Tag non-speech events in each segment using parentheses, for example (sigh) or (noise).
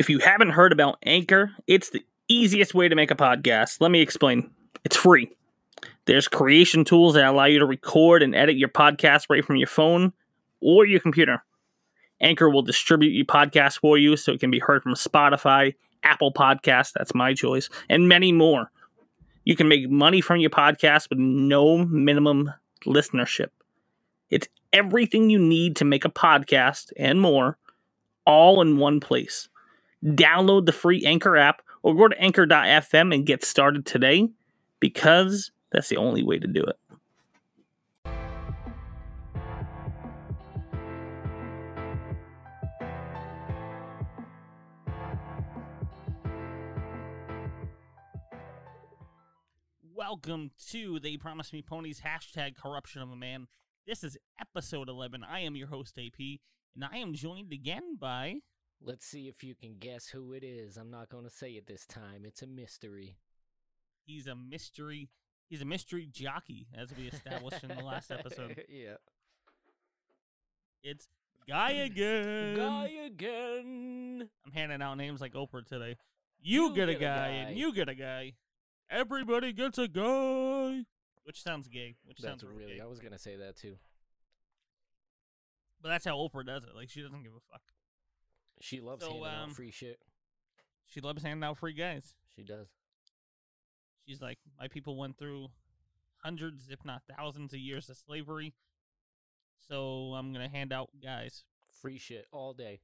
If you haven't heard about Anchor, it's the easiest way to make a podcast. Let me explain. It's free. There's creation tools that allow you to record and edit your podcast right from your phone or your computer. Anchor will distribute your podcast for you so it can be heard from Spotify, Apple Podcasts, that's my choice, and many more. You can make money from your podcast with no minimum listenership. It's everything you need to make a podcast and more, all in one place. Download the free Anchor app or go to anchor.fm and get started today because that's the only way to do it. Welcome to the Promise Me Ponies hashtag corruption of a man. This is episode 11. I am your host, AP, and I am joined again by. Let's see if you can guess who it is. I'm not going to say it this time. It's a mystery. He's a mystery. He's a mystery jockey, as we established in the last episode. (laughs) yeah. It's Guy again. Guy again. I'm handing out names like Oprah today. You, You get, a get a guy, guy. and you get a guy. Everybody gets a guy. Which sounds gay. Which That's sounds really really. gay. I was gonna say that too. But that's how Oprah does it. Like she doesn't give a fuck. She loves So, handing um, out free shit. She loves handing out free guys. She does. She's like, my people went through hundreds, if not thousands, of years of slavery. So I'm gonna hand out guys, Free shit all day.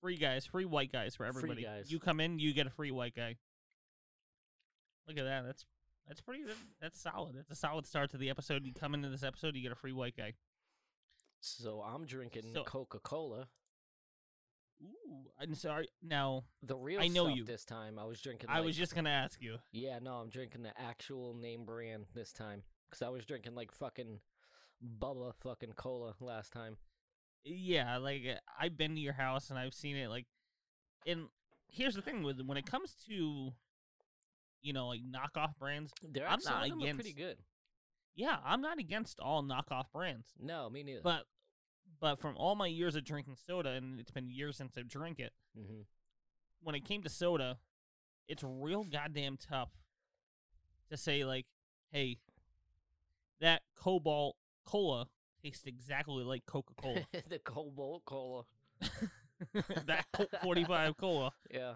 free guys, free white guys for Free everybody. guys. You come in, you get a free white guy. Look at that. That's that's pretty. That's, that's solid. That's a solid start to the episode. You come into this episode, you get a free white guy. So I'm drinking So- Coca Cola. Ooh, I'm sorry. Now The real I know stuff you. this time. I was drinking. I like- was just gonna ask you. Yeah, no, I'm drinking the actual name brand this time. Cause I was drinking like fucking Bubba fucking cola last time. Yeah, like uh, I've been to your house and I've seen it. Like, and here's the thing with when it comes to, you know, like knockoff brands. They're I'm not are pretty good. Yeah, I'm not against all knockoff brands, No, me neither. but but from all my years of drinking soda, and it's been years since I've drank it. hmm When it came to soda, it's real goddamn tough to say like, hey, that Cobalt Cola tastes exactly like Coca Cola. (laughs) the Cobalt Cola. (laughs) that 45 Cola. Yeah,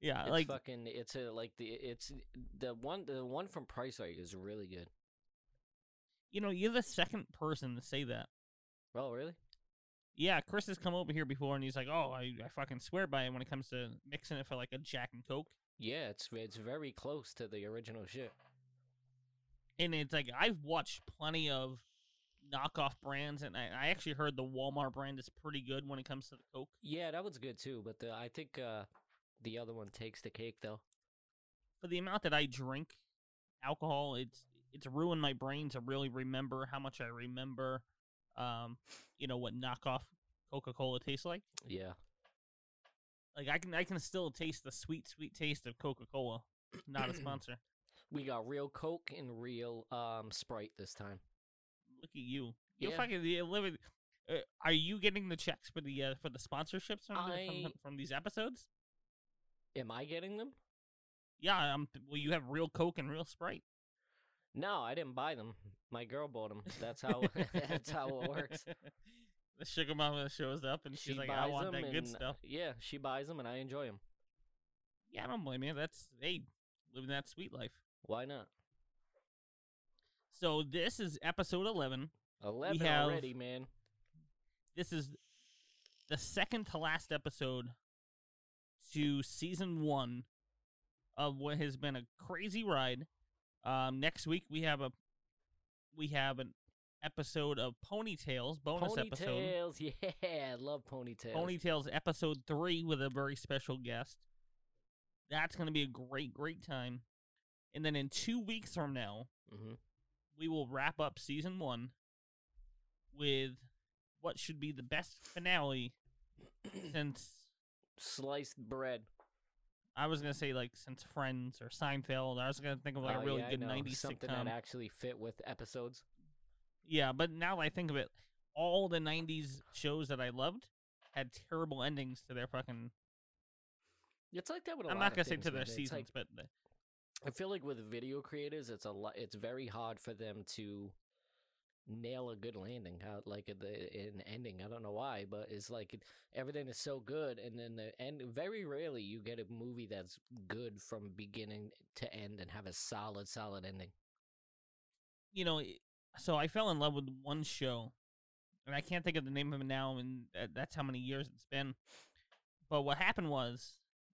Yeah, it's like fucking. It's a like the it's the one the one from Price Rite is really good. you know, you're the second person to say that. Oh, really? Yeah, Chris has come over here before and he's like, "Oh, I, I fucking swear by it when it comes to mixing it for like a Jack and Coke." Yeah, it's it's very close to the original shit. And it's like I've watched plenty of knockoff brands, and I, I actually heard the Walmart brand is pretty good when it comes to the Coke. Yeah, that was good too. But the, I think uh the other one takes the cake though. For the amount that I drink alcohol, it's it's ruined my brain to really remember how much I remember, um, you know what knockoff Coca Cola tastes like. Yeah. Like I can I can still taste the sweet sweet taste of Coca Cola. (clears throat) Not a sponsor. We got real Coke and real um Sprite this time. Look at you. You're Yeah. fucking living. Uh, are you getting the checks for the uh, for the sponsorships from, I- from from these episodes? Am I getting them? Yeah. Um. Well, you have real Coke and real Sprite. No, I didn't buy them. My girl bought them. That's how (laughs) (laughs) that's how it works. the sugar mama shows up and she's she like, "I want that good and, uh, stuff." Yeah, she buys them and I enjoy them. Yeah, I don't blame you. That's hey, living that sweet life. Why not? So this is episode eleven. Eleven have- already, man. This is the second to last episode to season one of what has been a crazy ride. Um, next week we have a we have an episode of Ponytails bonus episode. Ponytails, (laughs) yeah, I love ponytails. Ponytails episode three with a very special guest. That's gonna be a great, great time. And then in two weeks from now, hmm we will wrap up season one with what should be the best finale (clears throat) since Sliced bread. I was gonna say like since Friends or Seinfeld. I was gonna think of like Oh, a really yeah, good '90s something sitcom. that actually fit with episodes. yeah, but now that I think of it, all the '90s shows that I loved had terrible endings to their fucking It's like that with a I'm not gonna say to their. Seasons, like- but the- I feel like with video creators, it's a lot. It's very hard for them to nail a good landing out like the an ending. I don't know why, but it's like everything is so good, and then the end. Very rarely you get a movie that's good from beginning to end and have a solid, solid ending. you know, so I fell in love with one show, and I can't think of the name of it now, and that's how many years it's been. But what happened was,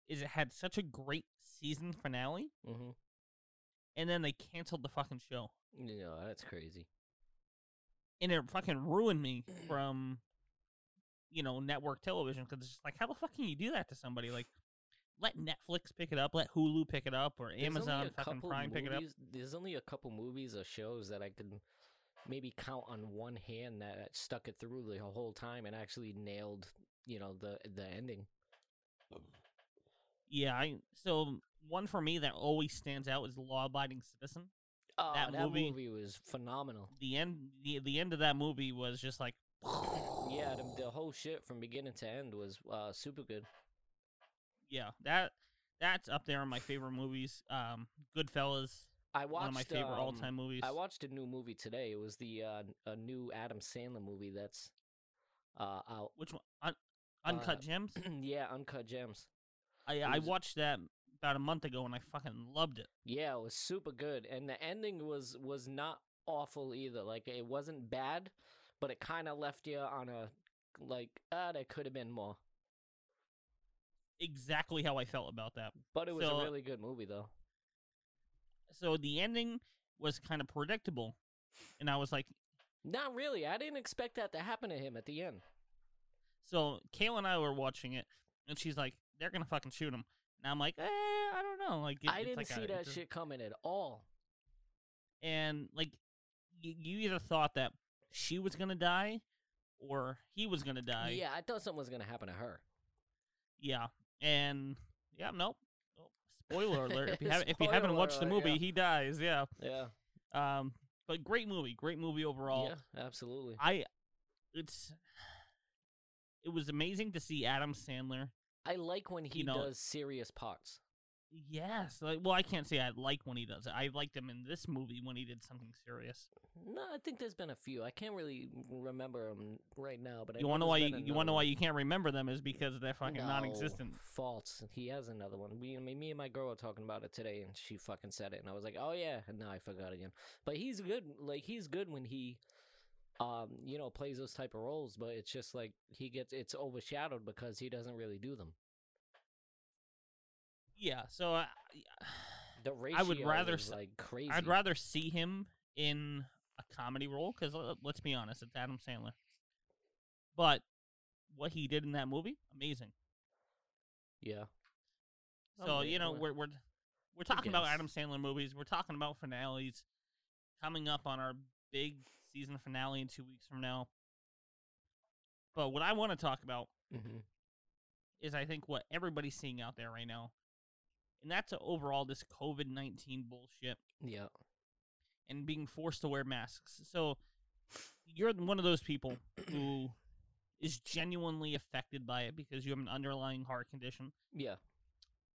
is it had such a great season finale, Mm-hmm. and then they canceled the fucking show, You know that's crazy. And it fucking ruined me mm. from, you know, network television because it's just like, how the fuck can you do that to somebody? Like, let Netflix pick it up, let Hulu pick it up, or There's Amazon fucking Prime pick it up. There's only a couple movies or shows that I could maybe count on one hand that stuck it through the whole time and actually nailed, you know, the the ending. Yeah, I so one for me that always stands out is Law Abiding Citizen. Oh, That that, movie- movie... was phenomenal. The end, the, the end of that movie was just like, Yeah, the, (sighs) the whole shit from beginning to end was uh, super good. yeah, that that's up there on my favorite movies. Um, Goodfellas, I watched one of my favorite um, all time movies. I watched a new movie today. It was the uh, a new Adam Sandler movie that's uh, out. Which one? Un- Uncut uh, Gems. (clears throat) yeah, Uncut Gems. I it I watched that about a month ago and I fucking loved it. Yeah, it was super good, and the ending was was not awful either. Like it wasn't bad, but it kind of left you on a like ah, there could have been more. Exactly how I felt about that. But it was So- a really good movie though. So the ending was kind of predictable, and I was like, Not really. I didn't expect that to happen to him at the end. so Kayla and I were watching it, and she's like, they're gonna fucking shoot him. And I'm like, eh, I don't know. Like it- I didn't like see a- that shit coming at all. and like you, you either thought that she was gonna die or he was gonna die. Yeah, I thought something was gonna happen to her. Yeah. And yeah, nope. Oh, Spoiler alert! If you (laughs) haven't if you haven't watched the movie, yeah. he dies. Yeah. Yeah. Um. But great movie. Great movie overall. Yeah, absolutely. I. It's. It was amazing to see Adam Sandler. I like when he know- does serious parts. Yes. Like, well, I can't say I like when he does it. I liked him in this movie when he did something serious. No, I think there's been a few. I can't really remember them right now, but I you want to know why? You, you want to know why you can't remember them is because they're fucking No, non-existent. False. He has another one. We, I mean, me and my girl were talking about it today, and she fucking said it, and I was like, "Oh yeah," and now I forgot again. But he's good. Like he's good when he, um, you know, plays those type of roles. But it's just like he gets it's overshadowed because he doesn't really do them. Yeah. So I, The ratio (sighs) I would rather is like crazy. I'd rather see him in a comedy role because let's be honest, it's Adam Sandler. But what he did in that movie, amazing. Yeah. So Okay, you know well, we're we're we're talking about. Adam Sandler movies. We're talking about finales coming up on our big season finale in two weeks from now. But what I want to talk about mhm. is I think what everybody's seeing out there right now, and that's overall this COVID nineteen bullshit Yeah. and being forced to wear masks. So you're one of those people who is genuinely affected by it because you have an underlying heart condition. Yeah.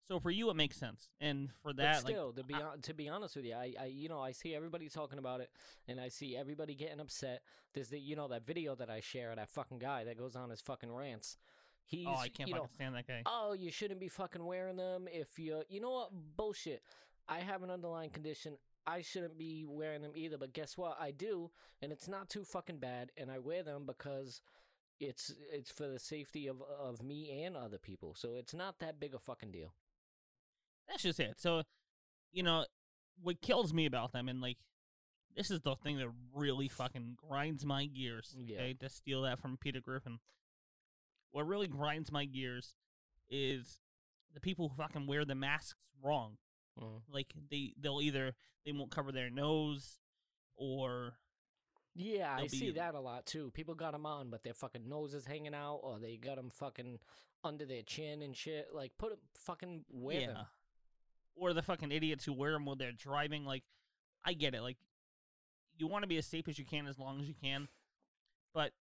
So for you, it makes sense, and for that, but still, to be hon- to be honest with you, I, I you know I see everybody talking about it, and I see everybody getting upset. There's the you know that video that I share that fucking guy that goes on his fucking rants. Oh, He's oh, I can't fucking know, stand that guy. oh you shouldn't be fucking wearing them if you you know what bullshit. I have an underlying condition. I shouldn't be wearing them either, but guess what? I do, and it's not too fucking bad, and I wear them because it's it's for the safety of of me and other people. So it's not that big a fucking deal. That's just it. So, you know, what kills me about them, and like, this is the thing that really fucking grinds my gears. Yeah. Okay, to steal that from Peter Griffin. What really grinds my gears is the people who fucking wear the masks wrong. Mhm. Like they they'll either they won't cover their nose or Yeah, I see that a lot too. People got them on, but their fucking nose is hanging out, or they got them fucking under their chin and shit. Like, put 'em fucking wear yeah, them. Or the fucking idiots who wear them while they're driving. Like, I get it. Like, you want to be as safe as you can as long as you can, but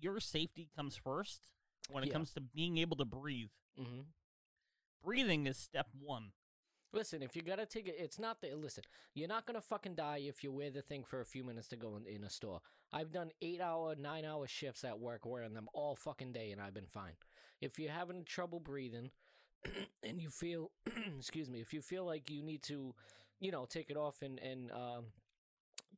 your safety comes first when it Yeah. comes to being able to breathe. Mm-hmm. breathing is step one. Listen, if you gotta take it, it's not the listen. You're not gonna fucking die if you wear the thing for a few minutes to go in, in a store. I've done eight hour, nine hour shifts at work wearing them all fucking day, and I've been fine. If you're having trouble breathing, (clears throat) and you feel, (clears throat) excuse me, if you feel like you need to, you know, take it off and and um,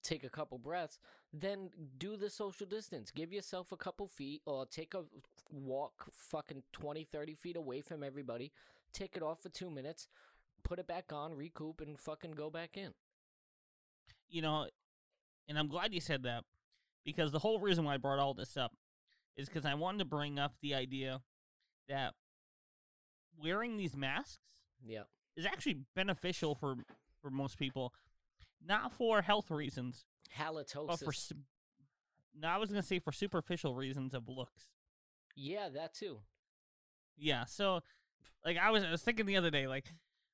take a couple breaths, then do the social distance. Give yourself a couple feet or take a walk fucking 20, 30 feet away from everybody. Take it off for two minutes, put it back on, recoup, and fucking go back in. You know, and I'm glad you said that because the whole reason why I brought all this up is because I wanted to bring up the idea that wearing these masks Yeah. is actually beneficial for for most people, not for health reasons, Halitosis. but for no, I was gonna say for superficial reasons of looks. yeah, that too. Yeah, so like I was, I was thinking the other day, like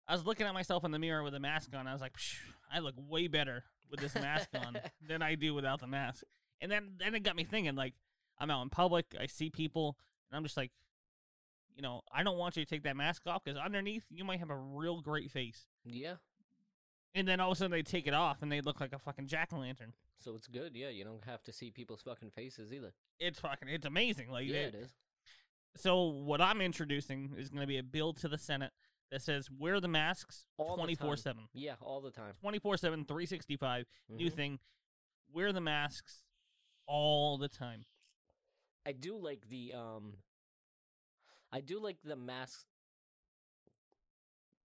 I was looking at myself in the mirror with a mask on. I was like, Psh, I look way better with this mask on (laughs) than I do without the mask. And then then it got me thinking, like I'm out in public, I see people, and I'm just like, you know, I don't want you to take that mask off because underneath you might have a real great face. Yeah. And then all of a sudden they take it off and they look like a fucking jack o' lantern. So it's good. Yeah, you don't have to see people's fucking faces either. It's fucking, it's amazing. Like, yeah, it- it is. so what I'm introducing is going to be a bill to the Senate that says wear the masks twenty four seven. Yeah, all the time. 24 7, 365. New Mhm. thing. Wear the masks all the time. I do like the um. I do like the mask.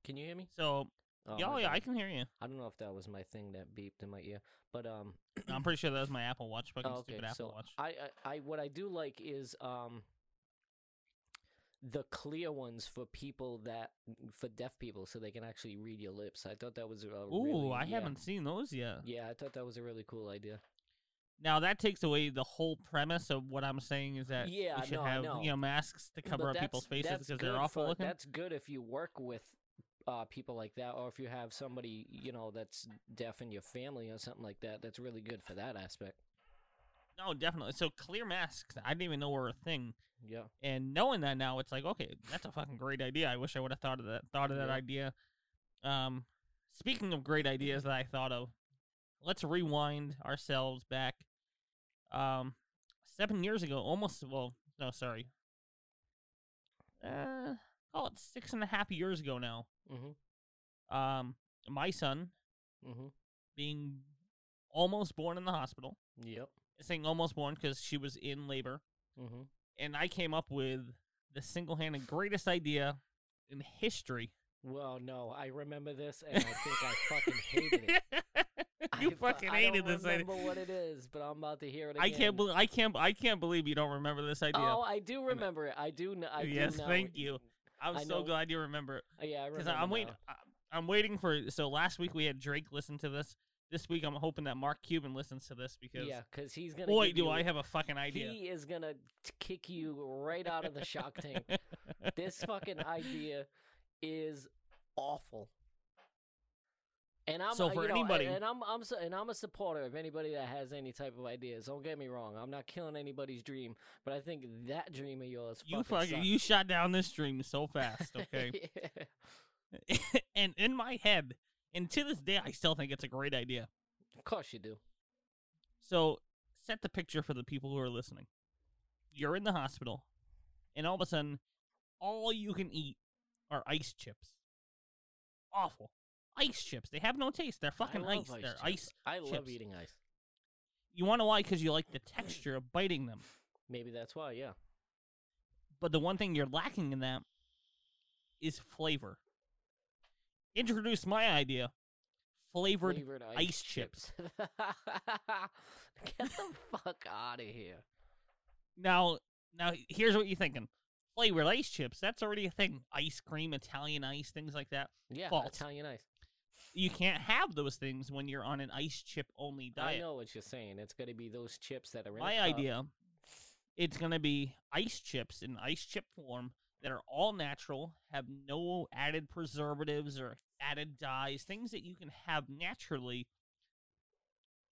Can you hear me? So, Oh, yeah, oh, yeah, I can hear you. I don't know if that was my thing that beeped in my ear, but um. (clears throat) I'm pretty sure that was my Apple Watch, fucking Oh, okay, stupid Apple so Watch. I, I, I, what I do like is um. The clear ones for people that for deaf people, so they can actually read your lips. I thought that was a Ooh, really, I yeah. haven't seen those yet. Yeah, I thought that was a really cool idea. Now, that takes away the whole premise of what I'm saying is that Yeah, we should no, have, no. you know, masks to cover But up people's faces because they're awful for- looking. That's good if you work with uh, people like that, or if you have somebody you know that's deaf in your family or something like that. That's really good for that aspect. No, definitely. So, clear masks, I didn't even know were a thing. Yeah, And knowing that now, it's like, okay, that's a fucking great idea. I wish I would have thought of that. Thought of that Yeah. idea. Um, speaking of great ideas that I thought of, let's rewind ourselves back. Um, seven years ago, almost. Well, no, sorry. Uh, call it six and a half years ago now. mm-hmm, Um, my son mm-hmm, being almost born in the hospital. yep, Saying almost born because she was in labor. mm-hmm. and I came up with the single-handed greatest idea in history. Well, no, I remember this, and I think I fucking hated it. (laughs) you (laughs) I fu- fucking I hated this idea. remember what it is, but I'm about to hear it again. I can't believe I can't I can't believe you don't remember this idea. Oh, I do remember it. I do. Kn- I do Yes, know thank you. I'm I so glad you remember it Uh, Yeah, I remember. I'm waiting. I- I'm waiting for. So last week we had Drake listen to this. This week I'm hoping that Mark Cuban listens to this because Yeah, because he's gonna. boy do you- I have a fucking idea. He is gonna kick you right out of the Shark Tank. (laughs) this fucking idea is awful. And I'm So uh, for you know, anybody- and, and I'm I'm and I'm a supporter of anybody that has any type of ideas. Don't get me wrong. I'm not killing anybody's dream, but I think that dream of yours you fucking fucking you shot down this dream so fast. (laughs) Okay. (laughs) And in my head, and to this day, I still think it's a great idea. Of course you do. So set the picture for the people who are listening. You're in the hospital, and all of a sudden, all you can eat are ice chips. Awful. Ice chips. They have no taste. They're fucking I ice. They're chips. ice. I love chips. eating ice. You want to why? Because you like the texture of biting them. (clears throat) Maybe that's why. Yeah. But the one thing you're lacking in that is flavor. Introduce my idea. Flavored. Flavored ice chips. (laughs) Get the fuck out of here. Now, now here's what you're thinking. Flavored ice chips. That's already a thing. Ice cream, Italian ice, things like that. Yeah, False. Italian ice. You can't have those things when you're on an ice chip only diet. I know what you're saying. It's gonna be those chips that are in My idea, it's gonna be ice chips in ice chip form that are all natural, have no added preservatives or added dyes, things that you can have naturally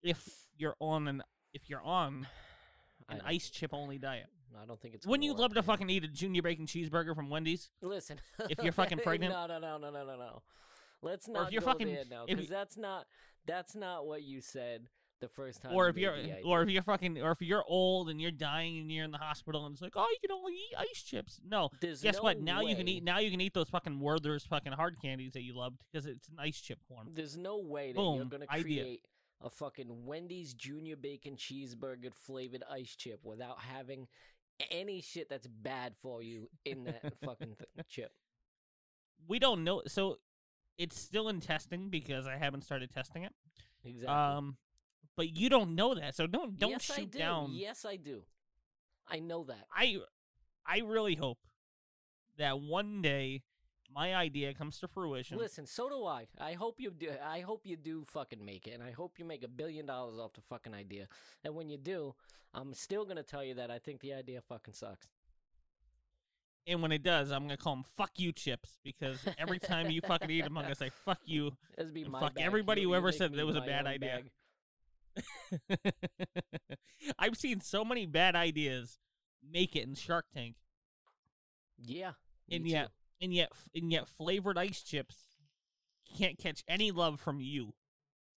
if you're on an if you're on an ice chip only diet. I don't think it's. Wouldn't you love to fucking eat a junior bacon cheeseburger from Wendy's? Listen, if you're fucking (laughs) pregnant? no, no, no, no, no, no, no. Let's Or not if you're go fucking- there now, because that's not that's not what you said the first time. or if you're or if you're fucking or if you're old and you're dying and you're in the hospital and it's like, oh, you can only eat ice chips. No, There's guess no what? Now you can eat. Now you can eat those fucking Werther's fucking hard candies that you loved because it's an ice chip form. There's no way that you're gonna idea. create a fucking Wendy's Junior Bacon Cheeseburger flavored ice chip without having any shit that's bad for you in that fucking th- (laughs) chip. We don't know. So it's still in testing because I haven't started testing it. Exactly. Um, but you don't know that, so don't don't yes, I shoot do. down. Yes, I do. I know that. I I really hope that one day my idea comes to fruition. Listen, so do I. I hope you do. I hope you do fucking make it, and I hope you make a billion dollars off the fucking idea. And when you do, I'm still gonna tell you that I think the idea fucking sucks. And when it does, I'm gonna call them "fuck you" chips because every time you fucking eat them, I'm gonna say "fuck you." (laughs) That'd be And my fuck bag. everybody You- who ever said that was a bad idea. (laughs) I've seen so many bad ideas make it in Shark Tank, Yeah. and yet, too. and yet, and yet, flavored ice chips can't catch any love from you.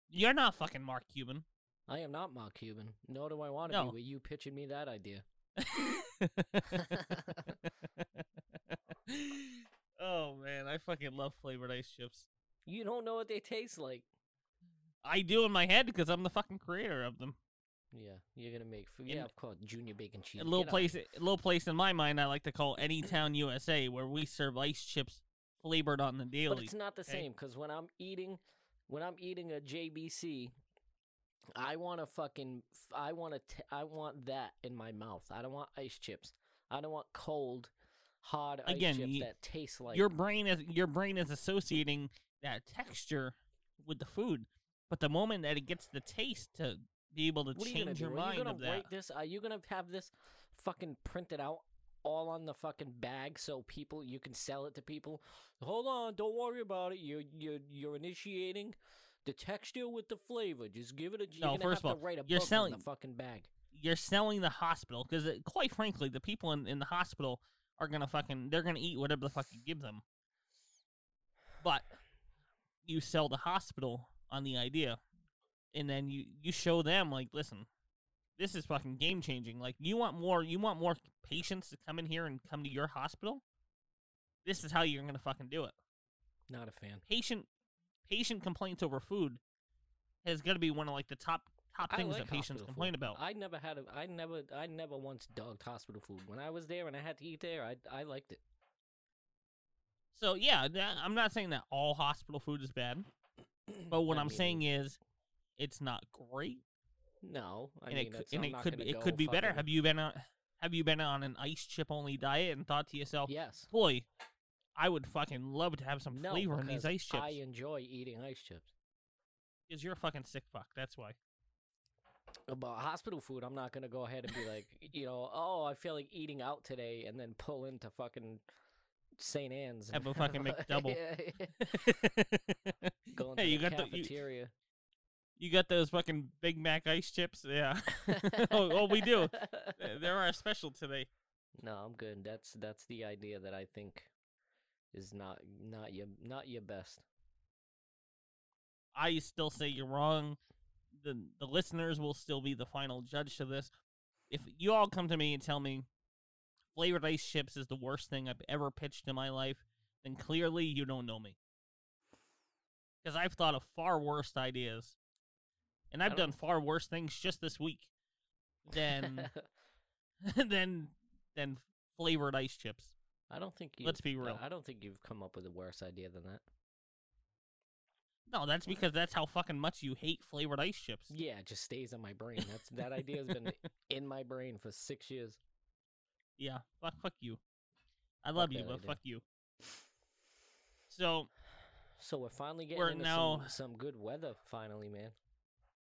You're not fucking Mark Cuban. I am not Mark Cuban. Nor do I want to No. be with you pitching me that idea. (laughs) oh man, I fucking love flavored ice chips. You don't know what they taste like. I do in my head because I'm the fucking creator of them. Yeah, you're gonna make food. Yeah, of course, junior bacon cheese. A little Get place, a little place in my mind, I like to call Anytown USA, where we serve ice chips flavored on the daily. But it's not the okay? same because when I'm eating, when I'm eating a JBC, I want to fucking, I want to, t- I want that in my mouth. I don't want ice chips. I don't want cold, hard Again, you- that taste like. your brain is your brain is associating that texture with the food, but the moment that it gets the taste to be able to what you change do? your Are mind you gonna of that. write this? Are you gonna have this fucking printed out? All on the fucking bag, so people you can sell it to people. Hold on, don't worry about it. You're you're you're initiating the texture with the flavor. Just give it a. You're No, first have of to all, write a you're book selling- the fucking bag. You're selling the hospital because, uh, quite frankly, the people in, in the hospital are gonna fucking they're gonna eat whatever the fuck you give them. But you sell the hospital on the idea, and then you you show them like, listen, this is fucking game changing. Like you want more, you want more patients to come in here and come to your hospital. This is how you're gonna fucking do it. Not a fan. Patient patient complaints over food has got to be one of like the top top I things like that patients hospital complain food. about. I never had a. I never. I never once dogged hospital food. When I was there and I had to eat there, I I liked it. So yeah, tha- I'm not saying that all hospital food is bad, (clears throat) but what I I'm mean, saying is it's not great, no. I and mean, it and it could be, it could be better. Have you been on Have you been on an ice chip only diet and thought to yourself, Yes. boy, I would fucking love to have some No, flavor in these ice chips? I enjoy eating ice chips. Because you're a fucking sick fuck. That's why. About hospital food, I'm not gonna go ahead and be like, (laughs) you know, oh, I feel like eating out today, and then pull into fucking St. Anne's. and Have a fucking (laughs) McDouble. Yeah, yeah. (laughs) Go into hey, you the got the you, cafeteria. you got those fucking Big Mac ice chips? Yeah. oh, oh, we do. They're our special today. No, I'm good. That's that's the idea that I think is not not your not your best. I still say you're wrong. The the listeners will still be the final judge to this. If you all come to me and tell me flavored ice chips is the worst thing I've ever pitched in my life, then clearly you don't know me. Because I've thought of far worse ideas. And I've done far worse things just this week than (laughs) (laughs) than than flavored ice chips. I don't think you. Let's be real. I don't think you've come up with a worse idea than that. No, that's because that's how fucking much you hate flavored ice chips. Yeah, it just stays in my brain. That's that idea has been in my brain for six years. Yeah, fuck, fuck you. I love you, that but idea. fuck you. So So we're finally getting We're into now- some, some good weather. Finally, man.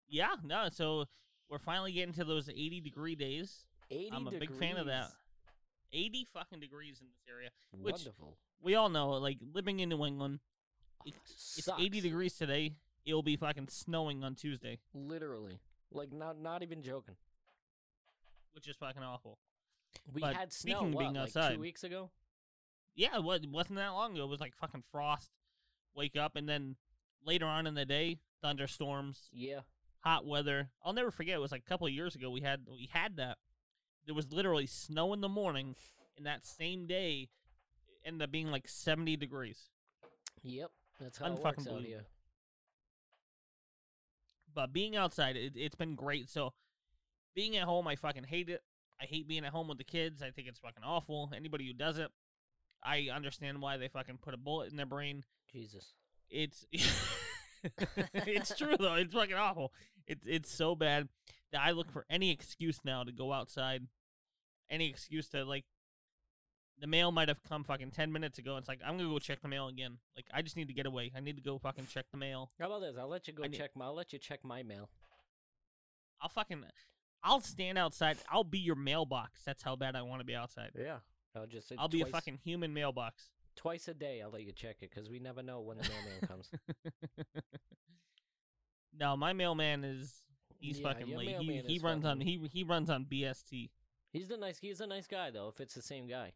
yeah, no, so we're finally getting to those eighty degree days. Eighty. I'm a degrees. big fan of that. Eighty fucking degrees in this area. which- Wonderful. We all know, like living in New England, it- it it's eighty degrees today. It'll be fucking snowing on Tuesday, Literally, like not not even joking. which is fucking awful. We But had snow. speaking what, being like outside- two weeks ago. Yeah, it it wasn't that long ago. It was like fucking frost. Wake up and then later on in the day, thunderstorms, Yeah. hot weather. I'll never forget. It was like a couple of years ago. We had we had that. There was literally snow in the morning, and that same day ended up being like seventy degrees. Yep. That's how it works out Unfucking here. But being outside, it, it's been great. So being at home, I fucking hate it. I hate being at home with the kids. I think it's fucking awful. Anybody who does it, I understand why they fucking put a bullet in their brain. Jesus. It's (laughs) it's true though. It's fucking awful. It's it's so bad that I look for any excuse now to go outside. Any excuse to like the mail might have come fucking ten minutes ago. It's like I'm gonna go check the mail again. Like I just need to get away. I need to go fucking check the mail. How about this? I'll let you go I check my. I'll let you check my mail. I'll fucking I'll stand outside. I'll be your mailbox. That's how bad I want to be outside. Yeah. I'll just. I'll be a fucking human mailbox. twice a day. I'll let you check it because we never know when the mailman comes. (laughs) no, my mailman is he's Yeah, fucking late. He he runs on he he runs on BST. He's the nice. He's a nice guy though. If it's the same guy.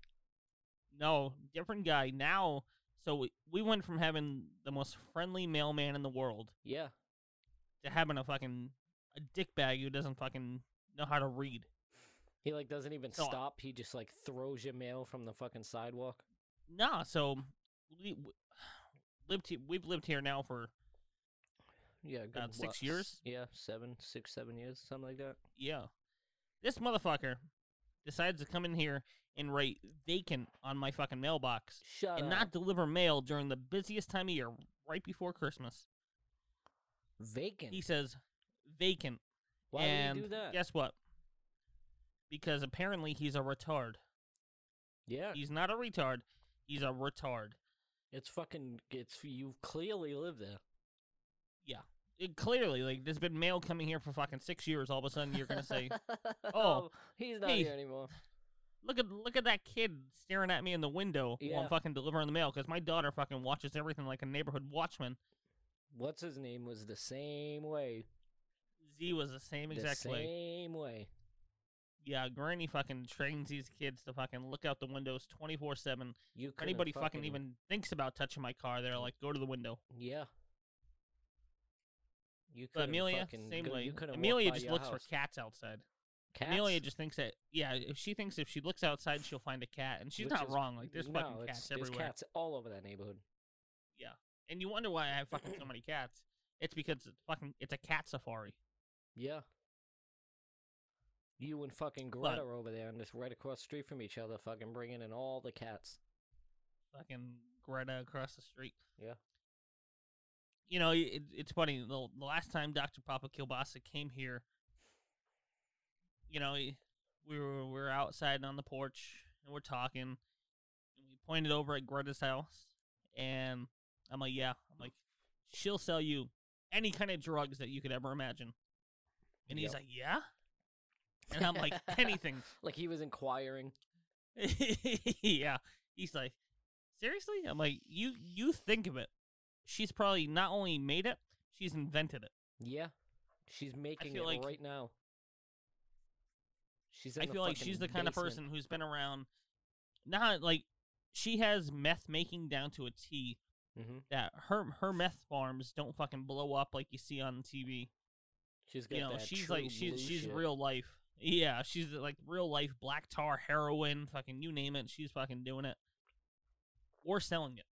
No, different guy. Now, so we, we went from having the most friendly mailman in the world Yeah. to having a fucking a dickbag who doesn't fucking know how to read. He like doesn't even So- uh stop. He just like throws your mail from the fucking sidewalk. Nah, so we, we (sighs) lived here, we've lived here now for Yeah. Good, About six years? Yeah, seven, six, seven years, something like that. yeah. This motherfucker decides to come in here and write vacant on my fucking mailbox Shut and up. not deliver mail during the busiest time of year, right before Christmas. vacant. He says vacant. Why and would he do that? Guess what? Because apparently he's a retard. yeah. He's not a retard. He's a retard. It's fucking. It's you clearly live there. Yeah. It, clearly, like there's been mail coming here for fucking six years. All of a sudden, you're gonna say, (laughs) oh, he's not hey, here anymore. "Look at look at that kid staring at me in the window while I'm fucking delivering the mail." Because my daughter fucking watches everything like a neighborhood watchman. What's his name was the same way. Z was the same exact way. same way. Yeah, Granny fucking trains these kids to fucking look out the windows twenty four seven. You anybody fucking even thinks about touching my car, they're like, "Go to the window." Yeah. You couldn't Amelia, fucking same go- way. You Amelia just looks house. for cats outside. Cats? Amelia just thinks that yeah, if she thinks if she looks outside, she'll find a cat, and she's Which not is- wrong. Like there's fucking it's- cats there's cats all over that neighborhood. Yeah, and you wonder why I have fucking so (clears throat) many cats. It's because it's fucking it's a cat safari. Yeah. You and fucking But- Greta are over there and just right across the street from each other, fucking bringing in all the cats. Fucking Greta across the street. Yeah. You know, it, it's funny. The, the last time Dr. Papa Kilbasa came here, you know, we were we were outside on the porch and we're talking, and we pointed over at Greta's house, and I'm like, yeah, I'm like, she'll sell you any kind of drugs that you could ever imagine, and he's Yep. like, yeah, and I'm like, anything. (laughs) Like he was inquiring. (laughs) yeah. He's like, seriously? I'm like, you you think of it. She's probably not only made it, she's invented it. Yeah. She's making it like- right now. She's I feel like she's the kind of person who's been around not like she has meth making down to a T Mhm. that her her meth farms don't fucking blow up like you see on TV. She's got You know, she's like she's she's shit. real life. Yeah, she's like real life black tar heroin, fucking you name it, she's fucking doing it. Or selling it.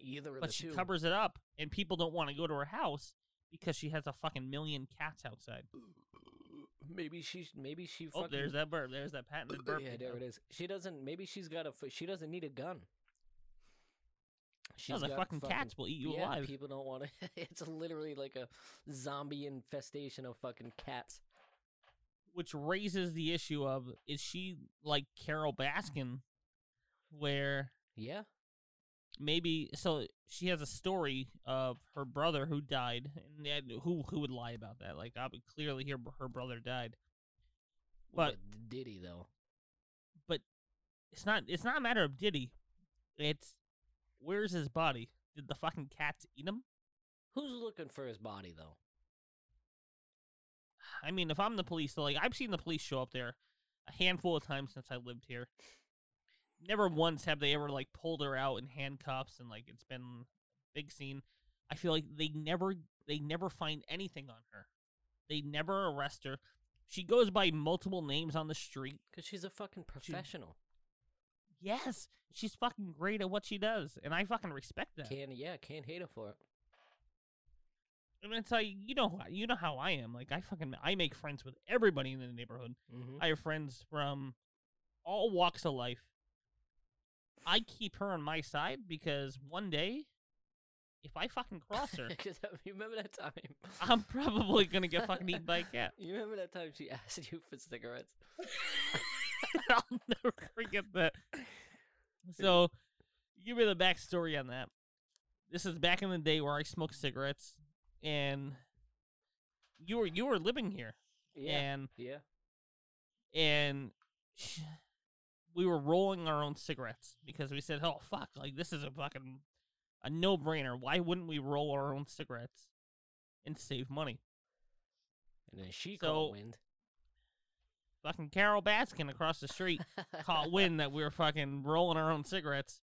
Either but the she two. covers it up, and people don't want to go to her house because she has a fucking million cats outside. Maybe she. Maybe she. Oh, there's that burp. There's that patented (coughs) burp. Yeah, there it is. She doesn't. Maybe she's got a She doesn't need a gun. No, She's the got fucking, cats will eat you yeah, alive. people don't want to. (laughs) it's literally like a zombie infestation of fucking cats. Which raises the issue of is she like Carole Baskin, where Yeah. Maybe so she has a story of her brother who died, and yet who who would lie about that? Like, I would clearly hear her brother died. But- did he though? But it's not. It's not a matter of did he. It's where's his body? Did the fucking cats eat him? Who's looking for his body though? I mean, if I'm the police, so like I've seen the police show up there. a handful of times since I lived here. Never once have they ever like pulled her out in handcuffs and like it's been a big scene. I feel like they never they never find anything on her. They never arrest her. She goes by multiple names on the street. Because she's a fucking professional. Yes, she's fucking great at what she does, and I fucking respect that. Can't yeah, can't hate her for it. And it's like you know you know how I am. Like I fucking I make friends with everybody in the neighborhood. Mm-hmm. I have friends from all walks of life. I keep her on my side because one day, if I fucking cross her, (laughs) Because you remember that time? I'm probably gonna get fucking eaten by a (laughs) cat. You remember that time she asked you for cigarettes? (laughs) I'll never forget that. So, give me the backstory on that. This is back in the day where I smoked cigarettes, and you were you were living here, Yeah. and yeah. and sh- we were rolling our own cigarettes because we said, "Oh fuck, like this is a fucking a no brainer. Why wouldn't we roll our own cigarettes and save money?" And then she So- caught wind. Fucking Carole Baskin across the street caught wind that we were fucking rolling our own cigarettes.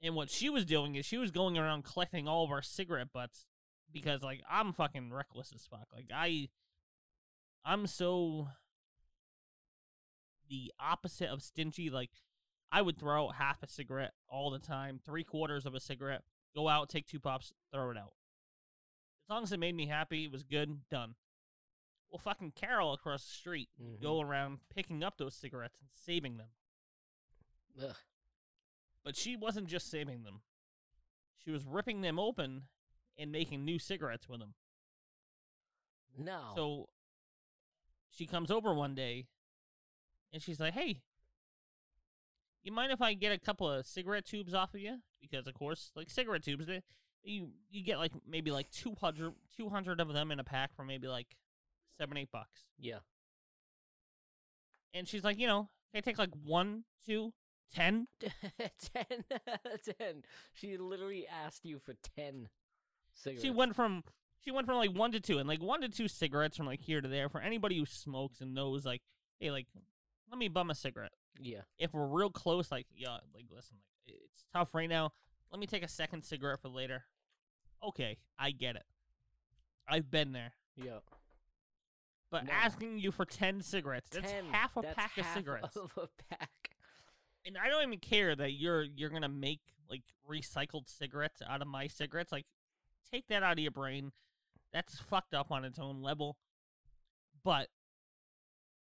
And what she was doing is she was going around collecting all of our cigarette butts because like I'm fucking reckless as fuck. Like I I'm so the opposite of stingy. Like I would throw out half a cigarette all the time, three quarters of a cigarette, go out, take two pops, throw it out. As long as it made me happy, it was good, done. Well, fucking Carole across the street Mhm. go around picking up those cigarettes and saving them. Ugh. But she wasn't just saving them. She was ripping them open and making new cigarettes with them. No. So she comes over one day and she's like, "Hey, you mind if I get a couple of cigarette tubes off of you? Because of course, like cigarette tubes, they, you you get like maybe like 200, 200 of them in a pack for maybe like seven eight bucks." yeah. And she's like, "You know, can I take like one, two, ten? (laughs) ten. ten. She literally asked you for ten cigarettes. She went from she went from like one to two, and like one to two cigarettes from like here to there. For anybody who smokes and knows, like, hey, like, let me bum a cigarette. Yeah. If we're real close, like, yeah, like, listen, like, it's tough right now. Let me take a second cigarette for later. Okay, I get it. I've been there. Yeah. But No. asking you for ten cigarettes, that's ten. half a That's pack half of cigarettes. Of a pack. and I don't even care that you're you're gonna make like recycled cigarettes out of my cigarettes. Like, take that out of your brain. That's fucked up on its own level. But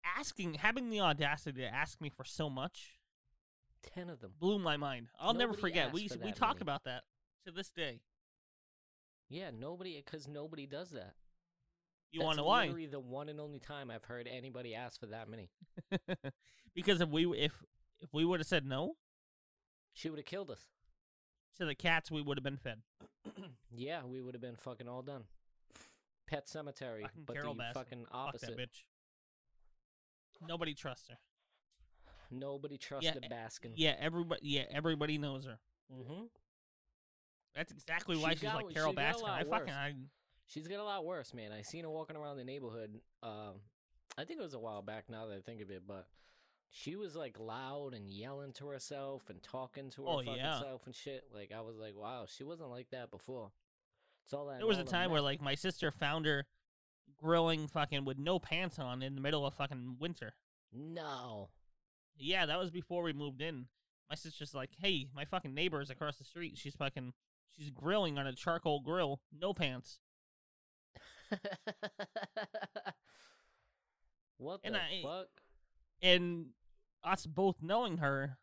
asking, having the audacity to ask me for so much Ten of them. blew my mind. I'll never forget. We for we talk many. about that to this day. Yeah, nobody, because nobody does that. You That's want to why? Literally the one and only time I've heard anybody ask for that many. (laughs) because if we if if we would have said no She would have killed us. to the cats, we would have been fed. (clears throat) yeah, we would have been fucking all done. Pet cemetery, Fucking but Carole the Baskin. fucking Fuck opposite. that bitch. Nobody trusts her. Nobody trusts Yeah, the Baskin. Yeah, everybody. Yeah, everybody knows her. Mm-hmm. That's exactly why She's she's got- like Carole she's got a Baskin. I fucking worse. I, She's got a lot worse, man. I seen her walking around the neighborhood. Um, I think it was a while back now that I think of it, but she was like loud and yelling to herself and talking to her Oh, fucking yeah. self and shit. Like I was like, wow, she wasn't like that before. It's all that. there was a time where like my sister found her grilling fucking with no pants on in the middle of fucking winter. no, Yeah, that was before we moved in. My sister's like, "Hey, my fucking neighbor is across the street. She's fucking she's grilling on a charcoal grill, no pants." (laughs) what And the I- fuck? And us both knowing her,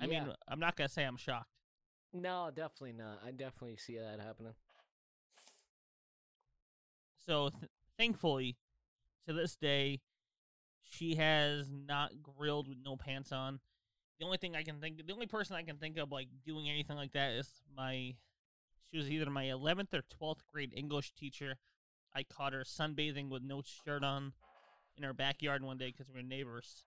I mean, I'm not gonna say I'm shocked. No, definitely not. I definitely see that happening. So th- thankfully, to this day, she has not grilled with no pants on. The only thing I can think, the only person I can think of like doing anything like that is my. She was either my 11th or 12th grade English teacher. I caught her sunbathing with no shirt on in her backyard one day because we were neighbors.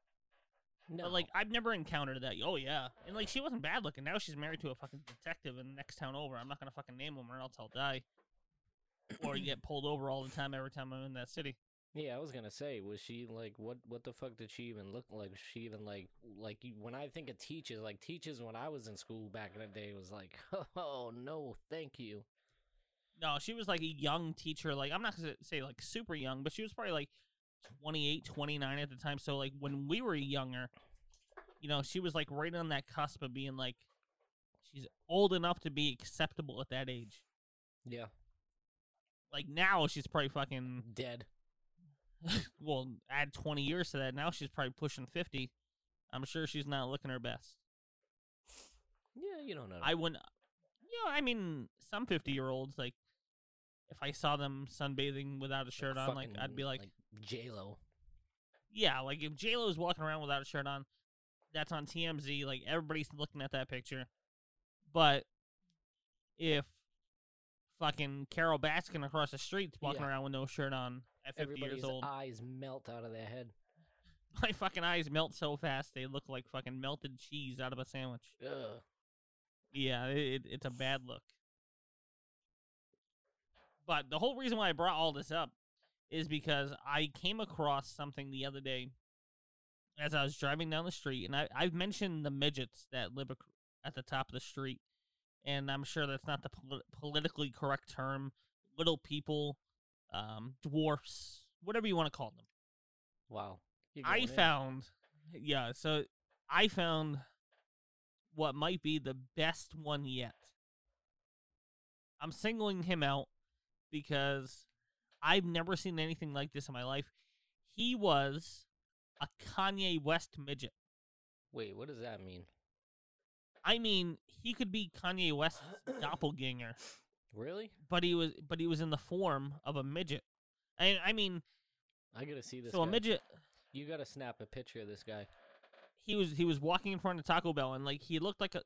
No, But like, I've never encountered that. Oh yeah, and like she wasn't bad looking. Now she's married to a fucking detective in the next town over. I'm not gonna fucking name him or else I'll die. Or (clears throat) get pulled over all the time every time I'm in that city. Yeah, I was gonna say, was she like what? What the fuck did she even look like? Was she even like like when I think of teachers, like teachers when I was in school back in the day was like, (laughs) oh no, thank you. No, she was like a young teacher. Like I'm not gonna say like super young, but she was probably like 28, 29 at the time. So like when we were younger, you know, she was like right on that cusp of being like she's old enough to be acceptable at that age. Yeah, Like now she's probably fucking dead. (laughs) well, add 20 years to that. Now she's probably pushing 50. I'm sure she's not looking her best. Yeah, you don't know. I wouldn't you know, I mean, some 50 year olds like if I saw them sunbathing without a shirt on, like I'd be like, J Lo. yeah, like if J Lo is walking around without a shirt on, that's on TMZ. Like everybody's looking at that picture. But if fucking Carole Baskin across the street walking Yeah. around with no shirt on at 50 Everybody's years old, eyes melt out of their head. (laughs) my fucking eyes melt so fast they look like fucking melted cheese out of a sandwich. Ugh. Yeah, it, it, it's a bad look. But the whole reason why I brought all this up is because I came across something the other day as I was driving down the street, and I, I've mentioned the midgets that live at the top of the street, and I'm sure that's not the poli- politically correct term. Little people, um, dwarfs, whatever you want to call them. Wow. I in. found, yeah, so I found what might be the best one yet. I'm singling him out because I've never seen anything like this in my life. He was a Kanye West midget. Wait, what does that mean? I mean, he could be Kanye West's (coughs) doppelganger, Really? but he was but he was in the form of a midget. I I mean, I gotta see this. so a midget You gotta snap a picture of this guy. he was he was walking in front of Taco Bell and like he looked like a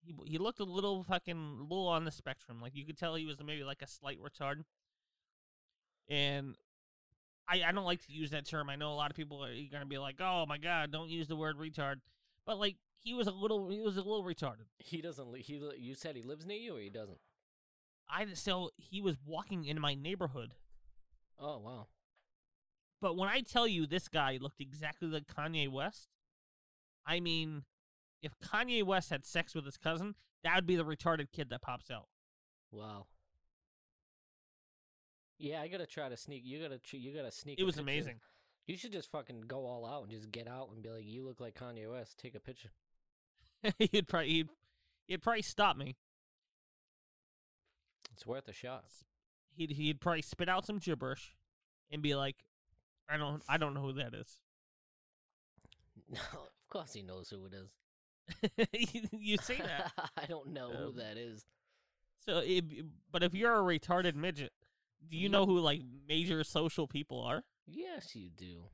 he he looked a little fucking little on the spectrum. Like you could tell he was maybe like a slight retard. And I I don't like to use that term. I know a lot of people are gonna be like, "Oh my god, don't use the word retard." But like he was a little he was a little retarded. He doesn't. Li- he. li- You said he lives near you, or he doesn't? I so he was walking in my neighborhood. Oh wow. But when I tell you this guy looked exactly like Kanye West, I mean, if Kanye West had sex with his cousin, that would be the retarded kid that pops out. Wow. Yeah, I gotta try to sneak. You gotta. You gotta sneak. It was picture. amazing. You should just fucking go all out and just get out and be like, "You look like Kanye West. Take a picture." (laughs) he'd probably he'd, he'd probably stop me. It's worth a shot. He'd he'd probably spit out some gibberish and be like, "I don't I don't know who that is." (laughs) No, of course he knows who it is. (laughs) you, you say that. I don't know who Um, that is. So, if, but if you're a retarded midget, do you You- know who like major social people are? Yes, you do.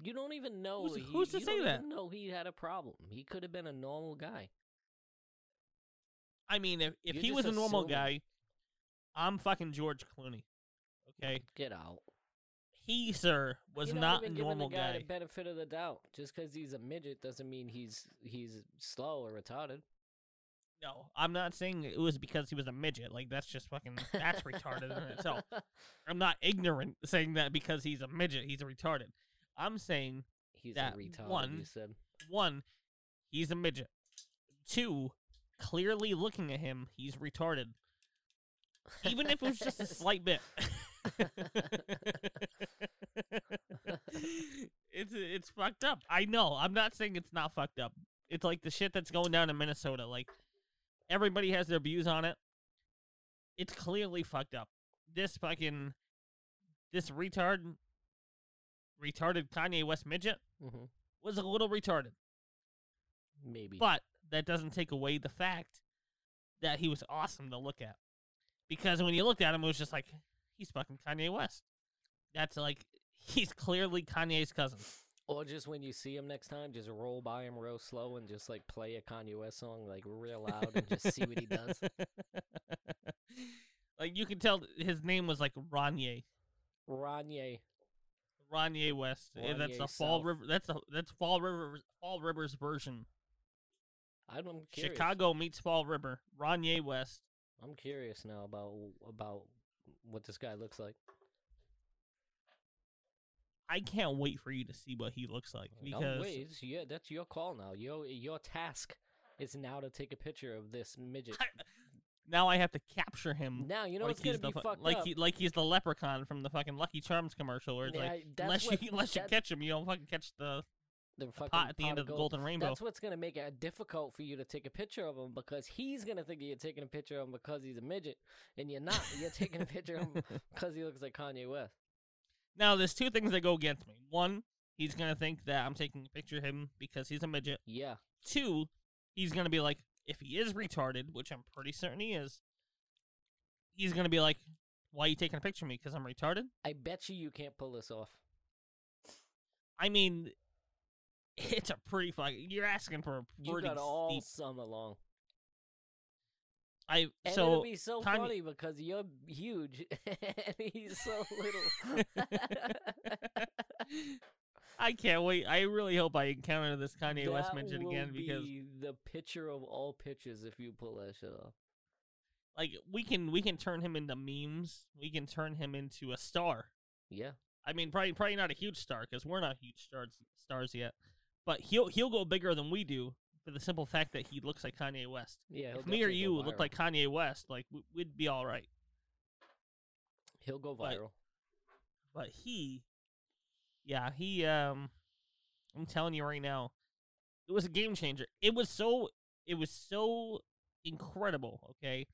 You don't even know. Who's- he, who's to you say don't that? Know he had a problem. He could have been a normal guy. I mean, if if You're he was a normal assuming. guy, I'm fucking George Clooney. Okay, Get out. he sir was You're not a even giving normal the guy, guy. the benefit of the doubt. Just because he's a midget doesn't mean he's he's slow or retarded. No, I'm not saying it was because he was a midget. Like that's just fucking that's retarded in itself. (laughs) I'm not ignorant saying that because he's a midget, he's a retarded. I'm saying He's That a retard. one- You said. one, he's a midget. Two, clearly looking at him, he's retarded. Even if it was just a (laughs) slight bit. (laughs) (laughs) it's it's fucked up. I know. I'm not saying it's not fucked up. It's like the shit that's going down in Minnesota. Like everybody has their views on it. It's clearly fucked up. This fucking this retard retarded Kanye West midget hmm was a little retarded. Maybe. But that doesn't take away the fact that he was awesome to look at. Because when you looked at him, it was just like, he's fucking Kanye West. That's like, (laughs) he's clearly Kanye's cousin. Or just when you see him next time, just roll by him real slow and just like play a Kanye West song like real loud and just see what he does. (laughs) like, you can tell his name was like Ronye. Ronye. Ronye West. Eh, that's the Fall River. That's a, that's Fall River. Fall River's version. I'm curious. Chicago meets Fall River. Ronye West. I'm curious now about about what this guy looks like. I can't wait for you to see what he looks like because wait, yeah, that's your call now. Your your task is now to take a picture of this midget. (laughs) now I have to capture him. now you know like what's gonna he's the be fu- fucked like up. he like he's the leprechaun from the fucking Lucky Charms commercial where it's Yeah, like that's unless what- you (laughs) unless you that- catch him you don't fucking catch the, the fucking pot at the end of the gold. golden rainbow. That's what's gonna make it difficult for you to take a picture of him because he's gonna think you're taking a picture of him because he's a midget, and you're not. You're taking a picture of him (laughs) because he looks like Kanye West. Now there's two things that go against me. One, he's gonna think that I'm taking a picture of him because he's a midget. Yeah, Two, he's gonna be like, if he is retarded, which I'm pretty certain he is, he's gonna be like, "Why are you taking a picture of me? Because I'm retarded?" I bet you you can't pull this off. I mean, it's a pretty fucking. You're asking for a pretty. You got all steep. summer long, I and so it'll be so Kanye- funny because you're huge (laughs) and he's so little. (laughs) (laughs) I can't wait. I really hope I encounter this Kanye West That midget will again because be the picture of all pictures if you pull that shit off. like we can we can turn him into memes. We can turn him into a star. Yeah, I mean, probably probably not a huge star because we're not huge stars stars yet. But he'll he'll go bigger than we do for the simple fact that he looks like Kanye West. yeah. If me or you look like Kanye West, like we- we'd be all right. he'll go but- viral. But he, yeah, he. Um, I'm telling you right now, it was a game changer. It was so it was so incredible. Okay,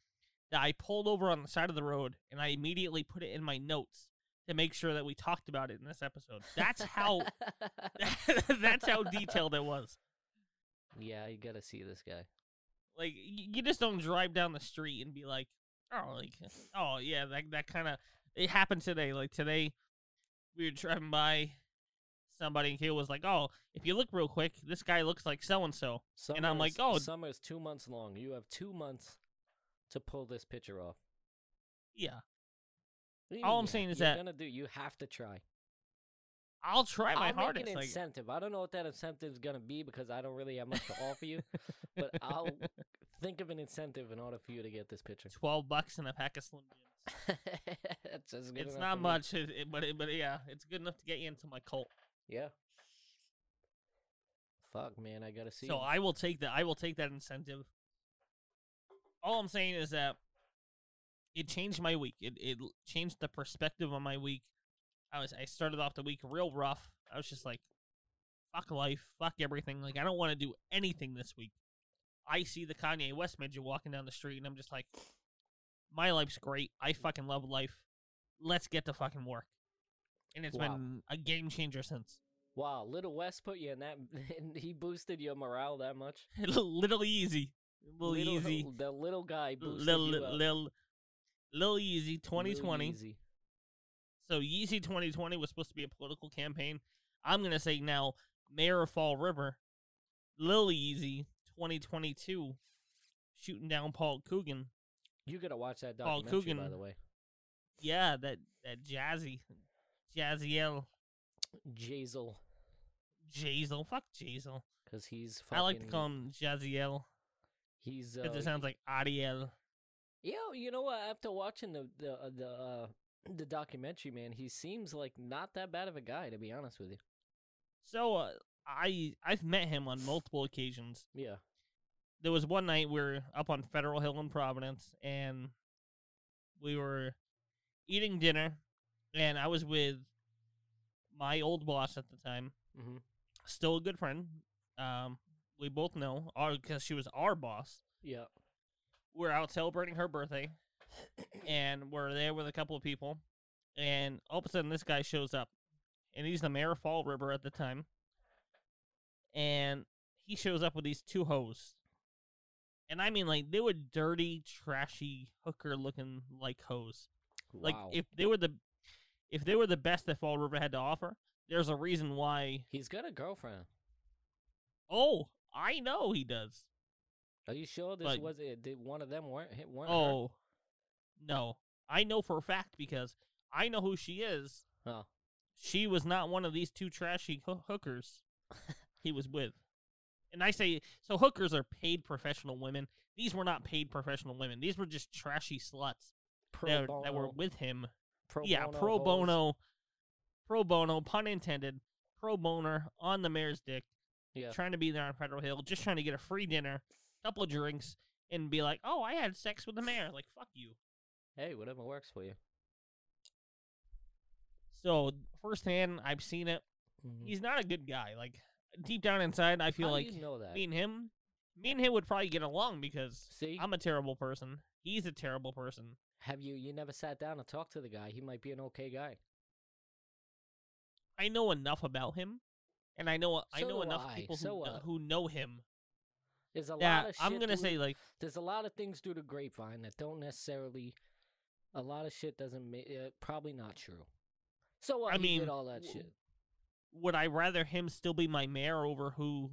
that I pulled over on the side of the road and I immediately put it in my notes to make sure that we talked about it in this episode. That's how (laughs) (laughs) that's how detailed it was. yeah, you gotta see this guy. Like you just don't drive down the street and be like, oh, like, oh yeah, that that kind of it happened today. Like today, we were driving by somebody and he was like, oh, if you look real quick, this guy looks like so and so. And I'm like, "Oh, summer is two months long. You have two months to pull this picture off. Yeah, What do you All I'm saying is you're that- gonna do. You have to try. I'll try my I'll hardest. make an incentive. I don't know what that incentive is gonna be because I don't really have much to offer you. (laughs) But I'll think of an incentive in order for you to get this picture. twelve bucks and a pack of Slim Jims. (laughs) That's just good It's not much, it, it- but it, but yeah, it's good enough to get you into my cult. Yeah. Fuck, man, I gotta see. So. I will take that. I will take that incentive. All I'm saying is that it changed my week. It it changed the perspective on my week. I was I started off the week real rough. I was just like, fuck life, fuck everything. Like I don't want to do anything this week. I see the Kanye West midget walking down the street, and I'm just like, my life's great. I fucking love life. Let's get to fucking work. And it's Wow. been a game changer since. wow, Little West put you in that, (laughs) and he boosted your morale that much. (laughs) little easy, little, easy. (laughs) The little guy boosted Lil, you up. lil Yeezy Lil 2020. Yeezy. So Yeezy 2020 was supposed to be a political campaign. I'm gonna say now, Mayor of Fall River, Lil Yeezy 2022, shooting down Paul Coogan. You gotta watch that documentary, Paul documentary, by the way. Yeah, that that Jazzy, Jazziel, Jazel, Jazel. Fuck Jazel. because he's. Fucking, I like to call him Jaziel. He's. Uh, because it sounds like Ariel. Yeah, you know what? After watching the the uh, the uh, the documentary, man, he seems like not that bad of a guy, to be honest with you. So uh, I I've met him on multiple occasions. Yeah. there was one night we were up on Federal Hill in Providence, and we were eating dinner, and I was with my old boss at the time, Mm-hmm. still a good friend. Um, we both know, because she was our boss. Yeah. We're out celebrating her birthday, and we're there with a couple of people, and all of a sudden this guy shows up, and he's the mayor of Fall River at the time, and he shows up with these two hoes. And I mean, like, they were dirty, trashy, hooker-looking like hoes. Like, if they were the, if they were the best that Fall River had to offer, there's a reason why. he's got a girlfriend. Oh, I know he does. Are you sure this But- was it? Did one of them weren't hit? Her? Oh, no, I know for a fact because I know who she is. Oh. She was not one of these two trashy hoo- hookers (laughs) he was with. And I say, so hookers are paid professional women. These were not paid professional women. These were just trashy sluts that, that were with him. Pro yeah, bono pro bono. pro bono, pun intended, pro boner on the mayor's dick, Yeah. trying to be there on Federal Hill, just trying to get a free dinner, a couple of drinks, and be like, "Oh, I had sex with the mayor." Like, fuck you. Hey, whatever works for you. So firsthand, I've seen it. Mhm. He's not a good guy. Like deep down inside, I feel How like you know that. me and him, me and him would probably get along because See, I'm a terrible person. He's a terrible person. Have you you never sat down and talked to the guy? He might be an okay guy. I know enough about him, and I know I know enough I. people who So, kn- uh, who know him There's a lot of shit. I'm gonna through say like there's a lot of things through the grapevine that don't necessarily. A lot of shit doesn't make uh, probably not true. So what? I mean, did all that w- shit. would I rather him still be my mayor over who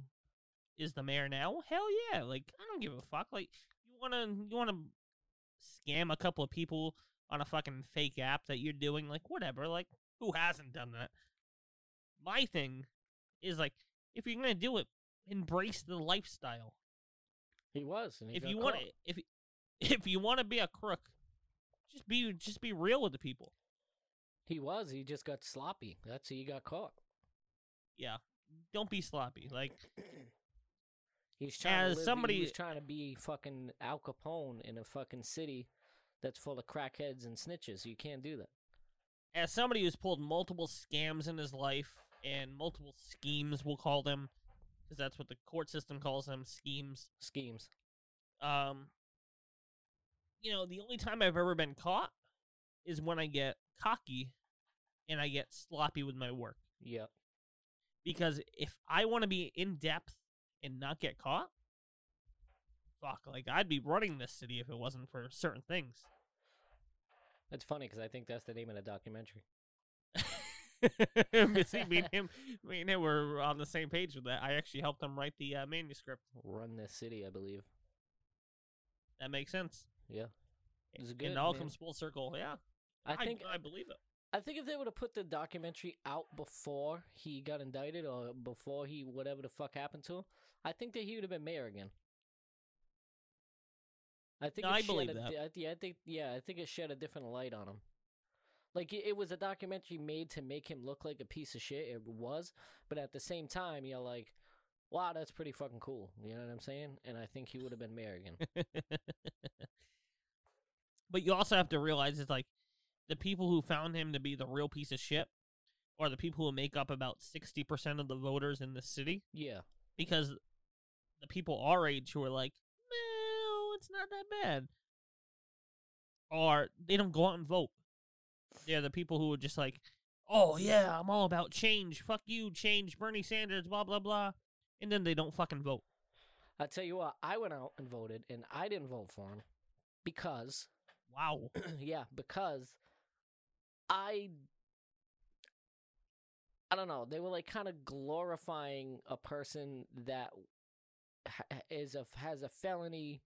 is the mayor now? Hell yeah! Like I don't give a fuck. Like you wanna you wanna scam a couple of people on a fucking fake app that you're doing? Like whatever. Like who hasn't done that? My thing is like if you're gonna do it, embrace the lifestyle. He was. And he if you want to, if (laughs) if you want to be a crook, just be just be real with the people. he was. He just got sloppy. That's how he got caught. Yeah, don't be sloppy. Like (clears throat) He's trying As to live, somebody- He was trying to be fucking Al Capone in a fucking city that's full of crackheads and snitches. You can't do that. as somebody who's pulled multiple scams in his life and multiple schemes, we'll call them, because that's what the court system calls them, schemes. Schemes. Um, you know, the only time I've ever been caught is when I get cocky and I get sloppy with my work. Yep. Because if I want to be in depth and not get caught, fuck, like I'd be running this city if it wasn't for certain things. That's funny because I think that's the name of the documentary. (laughs) See, me and (laughs) him, me and him were on the same page with that. I actually helped him write the uh, manuscript. Run this city, I believe. That makes sense. Yeah. It's good, it all man. comes full circle. Yeah, I think I believe it. I think if they would have put the documentary out before he got indicted or before he whatever the fuck happened to him, I think that he would have been mayor again. I think No, it I shed believe a that. I, yeah, I think yeah, I think it shed a different light on him. Like it, it was a documentary made to make him look like a piece of shit. It was, but at the same time, you're like, wow, that's pretty fucking cool. You know what I'm saying? And I think he would have been mayor again. (laughs) but you also have to realize it's like the people who found him to be the real piece of shit are the people who make up about 60% of the voters in the city yeah, because the people our age who are like, no, it's not that bad, are they don't go out and vote. They're the people who are just like, oh yeah, I'm all about change. Fuck you, change, Bernie Sanders, blah blah blah, and then they don't fucking vote. I tell you what, I went out and voted, and I didn't vote for him because Wow. (clears throat) yeah, because I I don't know. They were like kind of glorifying a person that ha- is a has a felony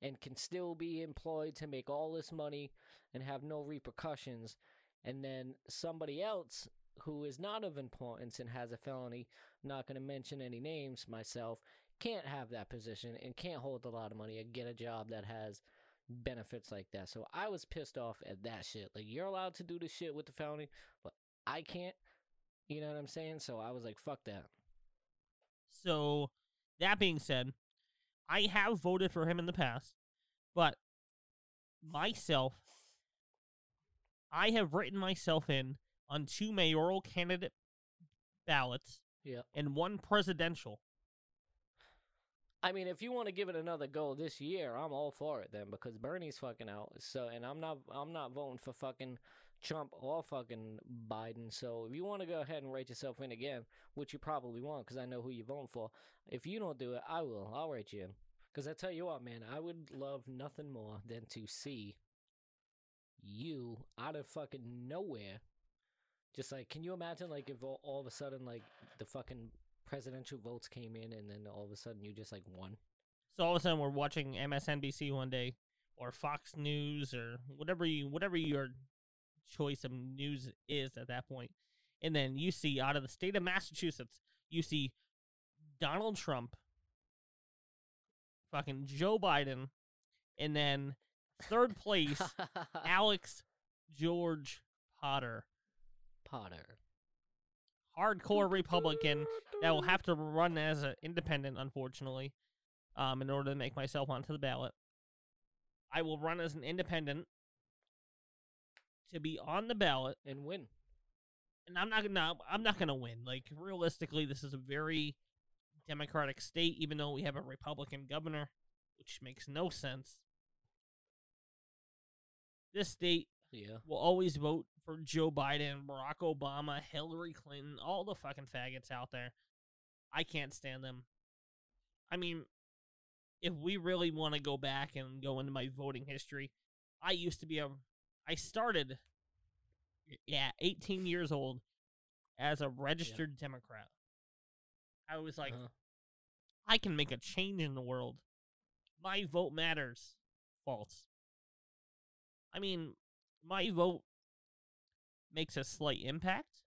and can still be employed to make all this money and have no repercussions, and then somebody else who is not of importance and has a felony, not going to mention any names myself, can't have that position and can't hold a lot of money and get a job that has benefits like that. So I was pissed off at that shit. Like you're allowed to do this shit with the felony, but I can't. You know what I'm saying? So I was like, fuck that. So, that being said, I have voted for him in the past, but myself, I have written myself in on two mayoral candidate ballots Yeah. and one presidential. I mean, if you want to give it another go this year, I'm all for it then because Bernie's fucking out. So, and I'm not, I'm not voting for fucking Trump or fucking Biden. So, if you want to go ahead and write yourself in again, which you probably won't because I know who you're voting for. If you don't do it, I will. I'll write you in. Because I tell you what, man, I would love nothing more than to see you out of fucking nowhere. Just like, can you imagine, like, if all, all of a sudden, like, the fucking presidential votes came in and then all of a sudden you just, like, won? So all of a sudden we're watching MSNBC one day or Fox News or whatever you whatever your choice of news is at that point. And then you see out of the state of Massachusetts, you see Donald Trump, fucking Joe Biden, and then third (laughs) place Alex George Potter. Potter. hardcore Republican that will have to run as an independent, unfortunately, um, in order to make myself onto the ballot. I will run as an independent to be on the ballot, and win. and I'm not gonna. I'm not gonna win. Like realistically, this is a very Democratic state, even though we have a Republican governor, which makes no sense. This state Yeah. will always vote for Joe Biden, Barack Obama, Hillary Clinton, all the fucking faggots out there. I can't stand them. I mean, if we really want to go back and go into my voting history, I used to be a I started yeah, 18 years old as a registered Democrat. I was like, Uh-huh. I can make a change in the world. My vote matters. False. I mean, my vote makes a slight impact.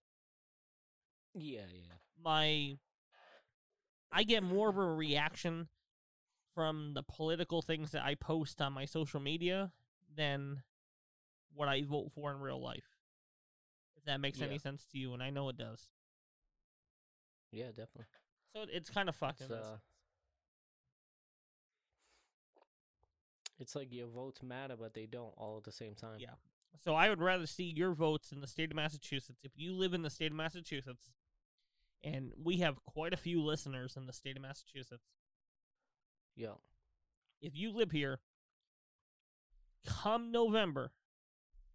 yeah, yeah. My I get more of a reaction from the political things that I post on my social media than what I vote for in real life. If that makes any sense to you, and I know it does. Yeah, definitely. So it- it's kind of fucked. It's, uh, it's like your votes matter, but they don't all at the same time. Yeah. So I would rather see your votes in the state of Massachusetts. If you live in the state of Massachusetts, and we have quite a few listeners in the state of Massachusetts, Yeah. if you live here, come November,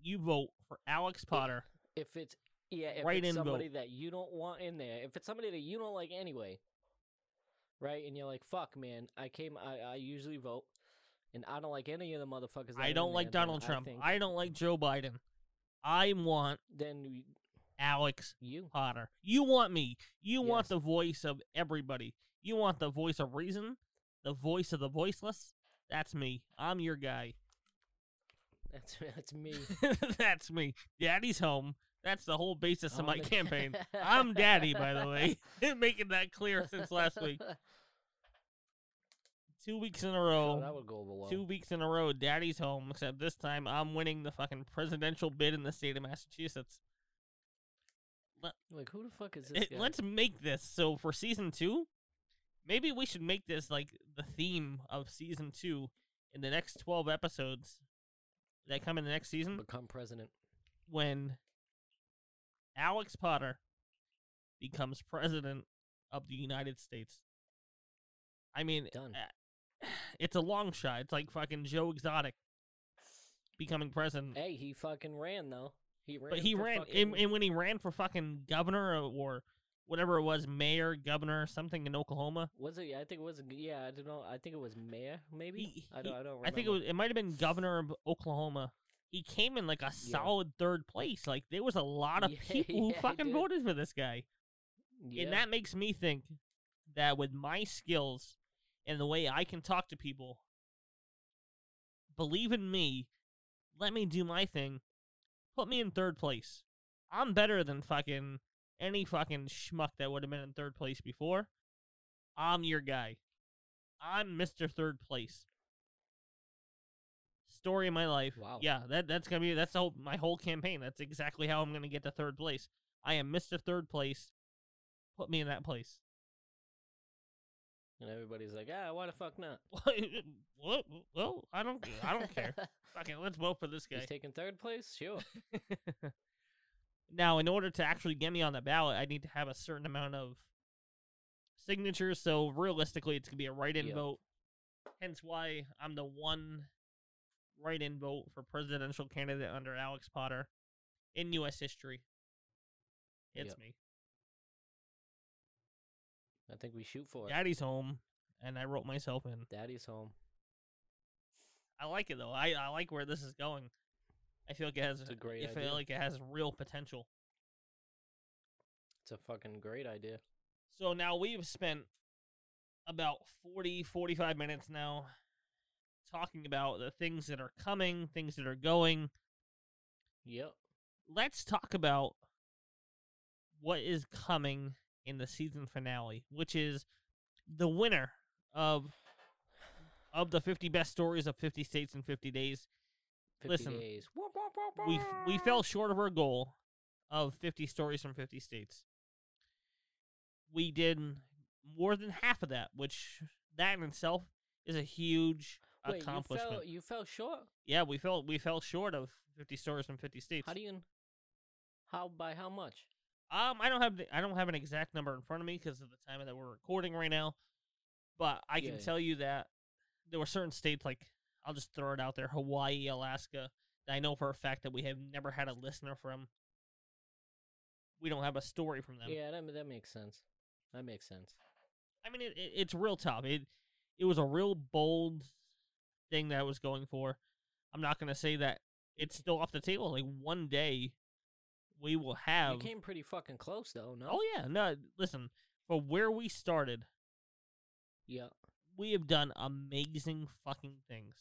you vote for Alex Potter. If it's yeah, if Write it's in somebody vote. that you don't want in there, if it's somebody that you don't like anyway, right? And you're like, "Fuck, man, I came. I, I usually vote, and I don't like any of the motherfuckers." That I don't like there, Donald Trump. I, think I don't like Joe Biden. I want then y- Alex you. Potter. You want me. You want the voice of everybody. You want the voice of reason, the voice of the voiceless. That's me. I'm your guy. That's (laughs) that's me. (laughs) That's me. Daddy's home. That's the whole basis of my the- campaign. (laughs) I'm daddy, by the way. Making that clear since last week. Two weeks in a Oh, row. that would go well. Two weeks in a row, daddy's home, except this time I'm winning the fucking presidential bid in the state of Massachusetts. Like, who the fuck is this It- let's make this so for season two, maybe we should make this like the theme of season two in the next 12 episodes that come in the next season become president. when Alex Potter becomes president of the United States. I mean, Done. uh, it's a long shot. It's like fucking Joe Exotic becoming president. Hey, he fucking ran though. He ran. but he ran, fucking- and, and when he ran for fucking governor or, or whatever it was, mayor, governor, something in Oklahoma, Was it? Yeah, I think it was. Yeah, I don't know. I think it was mayor. Maybe. He- I don't. I don't. Remember. I think it was. It might have been governor of Oklahoma. He came in like a solid third place. Like there was a lot of Yeah, (laughs) people who yeah, fucking voted for this guy. Yeah. And that makes me think that with my skills and the way I can talk to people, believe in me, let me do my thing, put me in third place. I'm better than fucking any fucking schmuck that would have been in third place before. I'm your guy. I'm Mr. Third Place. Story of my life. Wow. Yeah, that that's gonna be that's whole, my whole campaign. That's exactly how I'm gonna get to third place. I am Mr. Third Place. Put me in that place. and everybody's like, ah, why the fuck not? (laughs) what? Well, I don't. I don't care. (laughs) Fucking, let's vote for this guy. He's taking third place. Sure. (laughs) now, in order to actually get me on the ballot, I need to have a certain amount of signatures. So realistically, it's gonna be a write-in Yep. vote. Hence, why I'm the one write-in vote for presidential candidate under Alex Potter in U.S. history. It's Yep. me. I think we shoot for it. Daddy's home, and I wrote myself in. Daddy's home. I like it though. I, I like where this is going. I feel like it has. It's a great idea I feel idea. like it has real potential. It's a fucking great idea. So now we've spent about 40, 45 minutes now talking about the things that are coming, things that are going. Yep. Let's talk about what is coming in the season finale, which is the winner of of the 50 best stories of 50 states in 50 days. 50 Listen, days. we we fell short of our goal of 50 stories from 50 states. we did more than half of that, which that in itself is a huge Wait, you accomplishment. fell, you fell short. Yeah, we fell we fell short of 50 stories from 50 states. How do you? How by how much? Um, I don't have the, I don't have an exact number in front of me because of the time that we're recording right now, but I can Yeah, yeah. tell you that there were certain states like I'll just throw it out there: Hawaii, Alaska. I know for a fact that we have never had a listener from. We don't have a story from them. Yeah, that that makes sense. That makes sense. I mean, it, it, it's real tough. It it was a real bold thing that I was going for. I'm not gonna say that it's still off the table. Like one day, we will have. You came pretty fucking close though. No. Oh yeah, no. Listen, for where we started, Yeah, we have done amazing fucking things.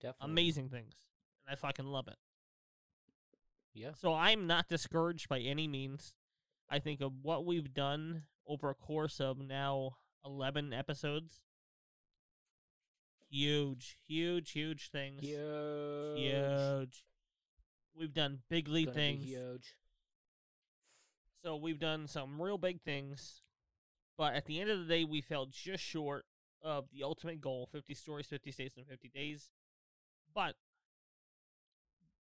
Definitely. Amazing things, and I fucking love it. Yeah. So I'm not discouraged by any means. I think of what we've done over a course of now 11 episodes. Huge, huge, huge things. Huge. Huge. We've done big league things. Huge. So we've done some real big things. But at the end of the day, we fell just short of the ultimate goal 50 stories, 50 states, in 50 days. But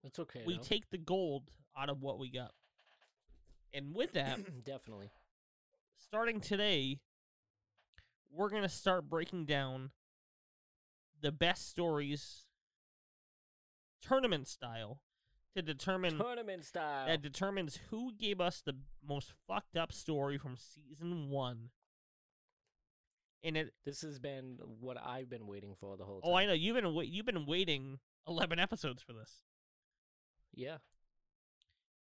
It's okay. we take the gold out of what we got. And with that, (clears throat) definitely. starting today, we're going to start breaking down the best stories tournament style to determine Tournament style. that determines who gave us the most fucked up story from season 1. And it this has been what I've been waiting for the whole time. Oh, I know you've been wait- you've been waiting 11 episodes for this. Yeah.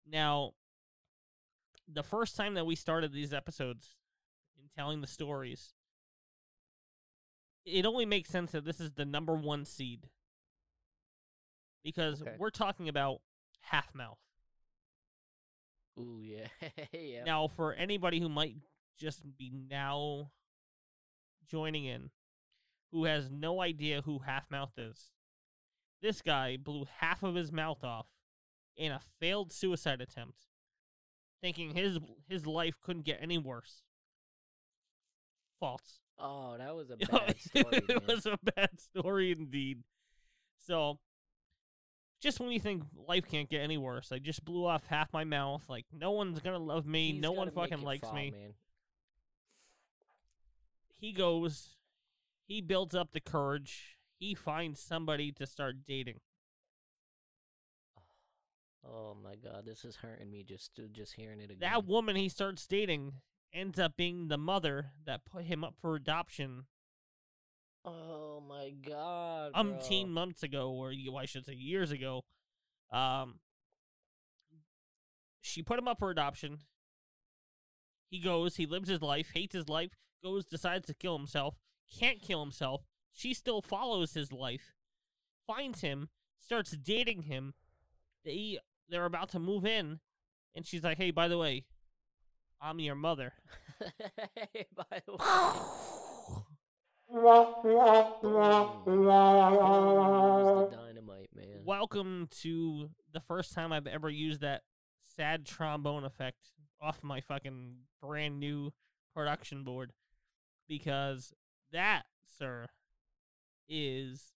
Now, the first time that we started these episodes in telling the stories, it only makes sense that this is the number one seed. Because Okay. we're talking about half mouth. Ooh yeah. (laughs) yeah. Now, for anybody who might just be now joining in, who has no idea who half mouth is, this guy blew half of his mouth off in a failed suicide attempt, thinking his his life couldn't get any worse. False. Oh, that was a (laughs) bad story. it man. was a bad story indeed. So, just when you think life can't get any worse, I just blew off half my mouth. Like no one's gonna love me. He's no one fucking likes fall, me. Man. He goes. He builds up the courage. He finds somebody to start dating. Oh my god, this is hurting me just just hearing it again. That woman he starts dating ends up being the mother that put him up for adoption oh my god. umpteen bro. months ago, or you, I should say years ago. Um, she put him up for adoption. He goes, he lives his life, hates his life, goes, decides to kill himself, can't kill himself. She still follows his life, finds him, starts dating him. They they're about to move in, and she's like, "Hey, by the way, I'm your mother." (laughs) By the way. The dynamite man. Welcome to the first time I've ever used that sad trombone effect off my fucking brand new production board because that, sir, is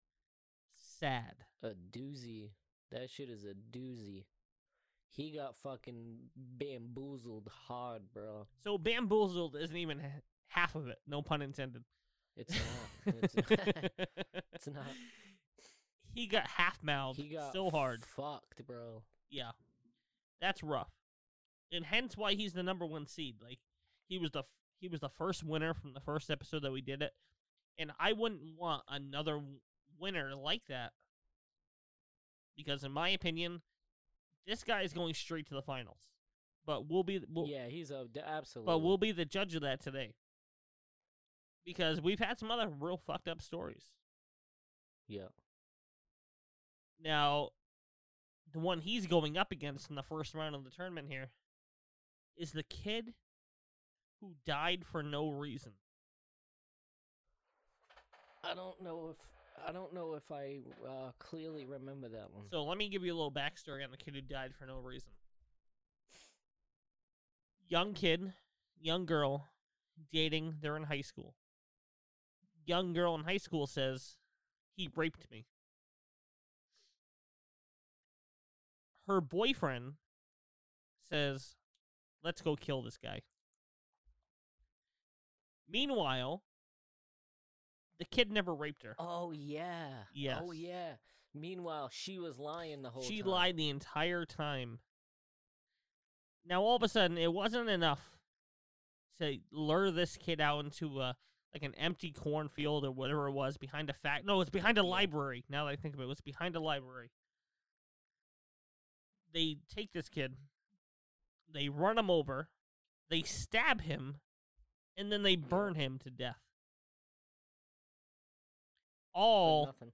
sad. A doozy. That shit is a doozy. He got fucking bamboozled hard, bro. So bamboozled isn't even half of it. No pun intended. It's not. It's, (laughs) (laughs) it's not. He got half mouthed He got so hard. Fucked, bro. Yeah, that's rough, and hence why he's the number one seed. Like he was the he was the first winner from the first episode that we did it, and I wouldn't want another winner like that because, in my opinion, this guy is going straight to the finals. But we'll be we'll, yeah, he's a absolutely. but we'll be the judge of that today because we've had some other real fucked up stories. yeah. Now, the one he's going up against in the first round of the tournament here is the kid who died for no reason. I don't know if I don't know if I uh, clearly remember that one. So let me give you a little backstory on the kid who died for no reason. Young kid, young girl dating, they're in high school. Young girl in high school says, he raped me. Her boyfriend says, let's go kill this guy. Meanwhile, the kid never raped her. Oh yeah. Oh, yes. Oh yeah. Meanwhile, she was lying the whole she time. lied the entire time. Now all of a sudden, it wasn't enough to lure this kid out into a like an empty cornfield or whatever it was behind a fact. No, it's behind a library. Now that I think of it, it was behind a library. They take this kid, they run him over, they stab him, and then they burn him to death. All nothing.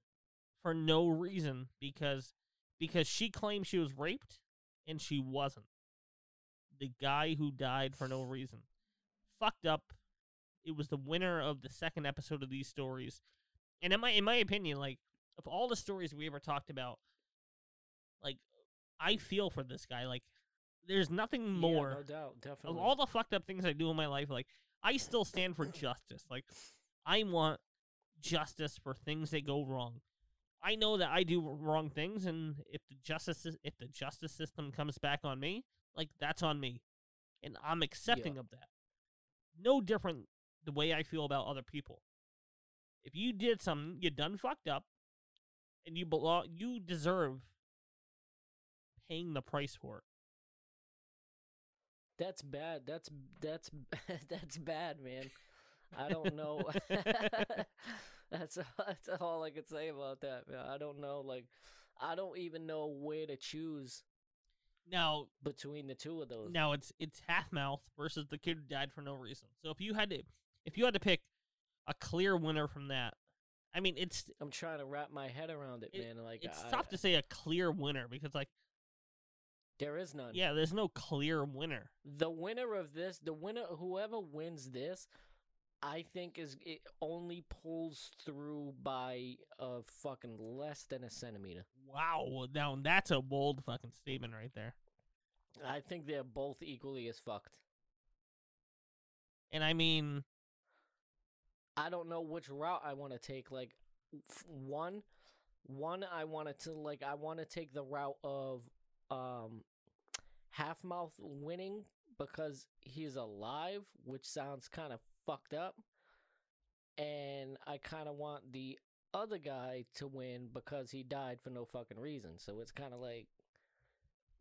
for no reason because because she claimed she was raped and she wasn't. The guy who died for no reason. Fucked up. It was the winner of the second episode of these stories. And in my in my opinion, like of all the stories we ever talked about, like I feel for this guy. Like there's nothing Yeah, more no doubt, definitely. of all the fucked up things I do in my life, like I still stand for justice. Like I want justice for things that go wrong. I know that I do wrong things, and if the justice if the justice system comes back on me, like that's on me, and I'm accepting of that. No different the way I feel about other people. If you did something, you done fucked up, and you belong, you deserve paying the price for it. That's bad. That's that's (laughs) that's bad, man. I don't know. (laughs) (laughs) that's that's all I could say about that, man. I don't know. Like, I don't even know where to choose Now, between the two of those. Now it's it's half mouth versus the kid who died for no reason. So if you had to if you had to pick a clear winner from that, I mean it's I'm trying to wrap my head around it, It- man. Like, it's I, tough to say a clear winner because like there is none. yeah, there's no clear winner. The winner of this, the winner, whoever wins this, I think is it only pulls through by a fucking less than a centimeter. Wow, now that's a bold fucking statement right there. I think they're both equally as fucked. And I mean, I don't know which route I want to take. Like, f- one, one I wanted to like I want to take the route of um half mouth winning because he's alive, which sounds kind of fucked up, and I kind of want the other guy to win because he died for no fucking reason. So it's kind of like,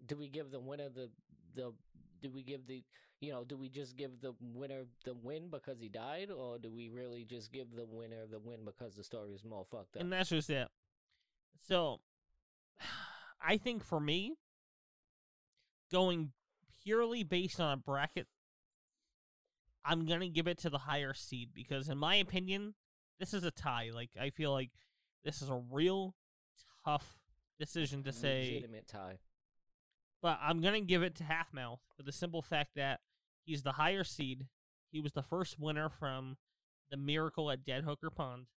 do we give the winner the the do we give the you know, do we just give the winner the win because he died, or do we really just give the winner the win because the story is more fucked up? and that's just it. So (sighs) I think for me, going purely based on a bracket, I'm gonna give it to the higher seed because, in my opinion, this is a tie. Like I feel like this is a real tough decision to say, legitimate tie. but I'm gonna give it to Half Mouth for the simple fact that he's the higher seed. He was the first winner from the Miracle at Dead Hooker Pond.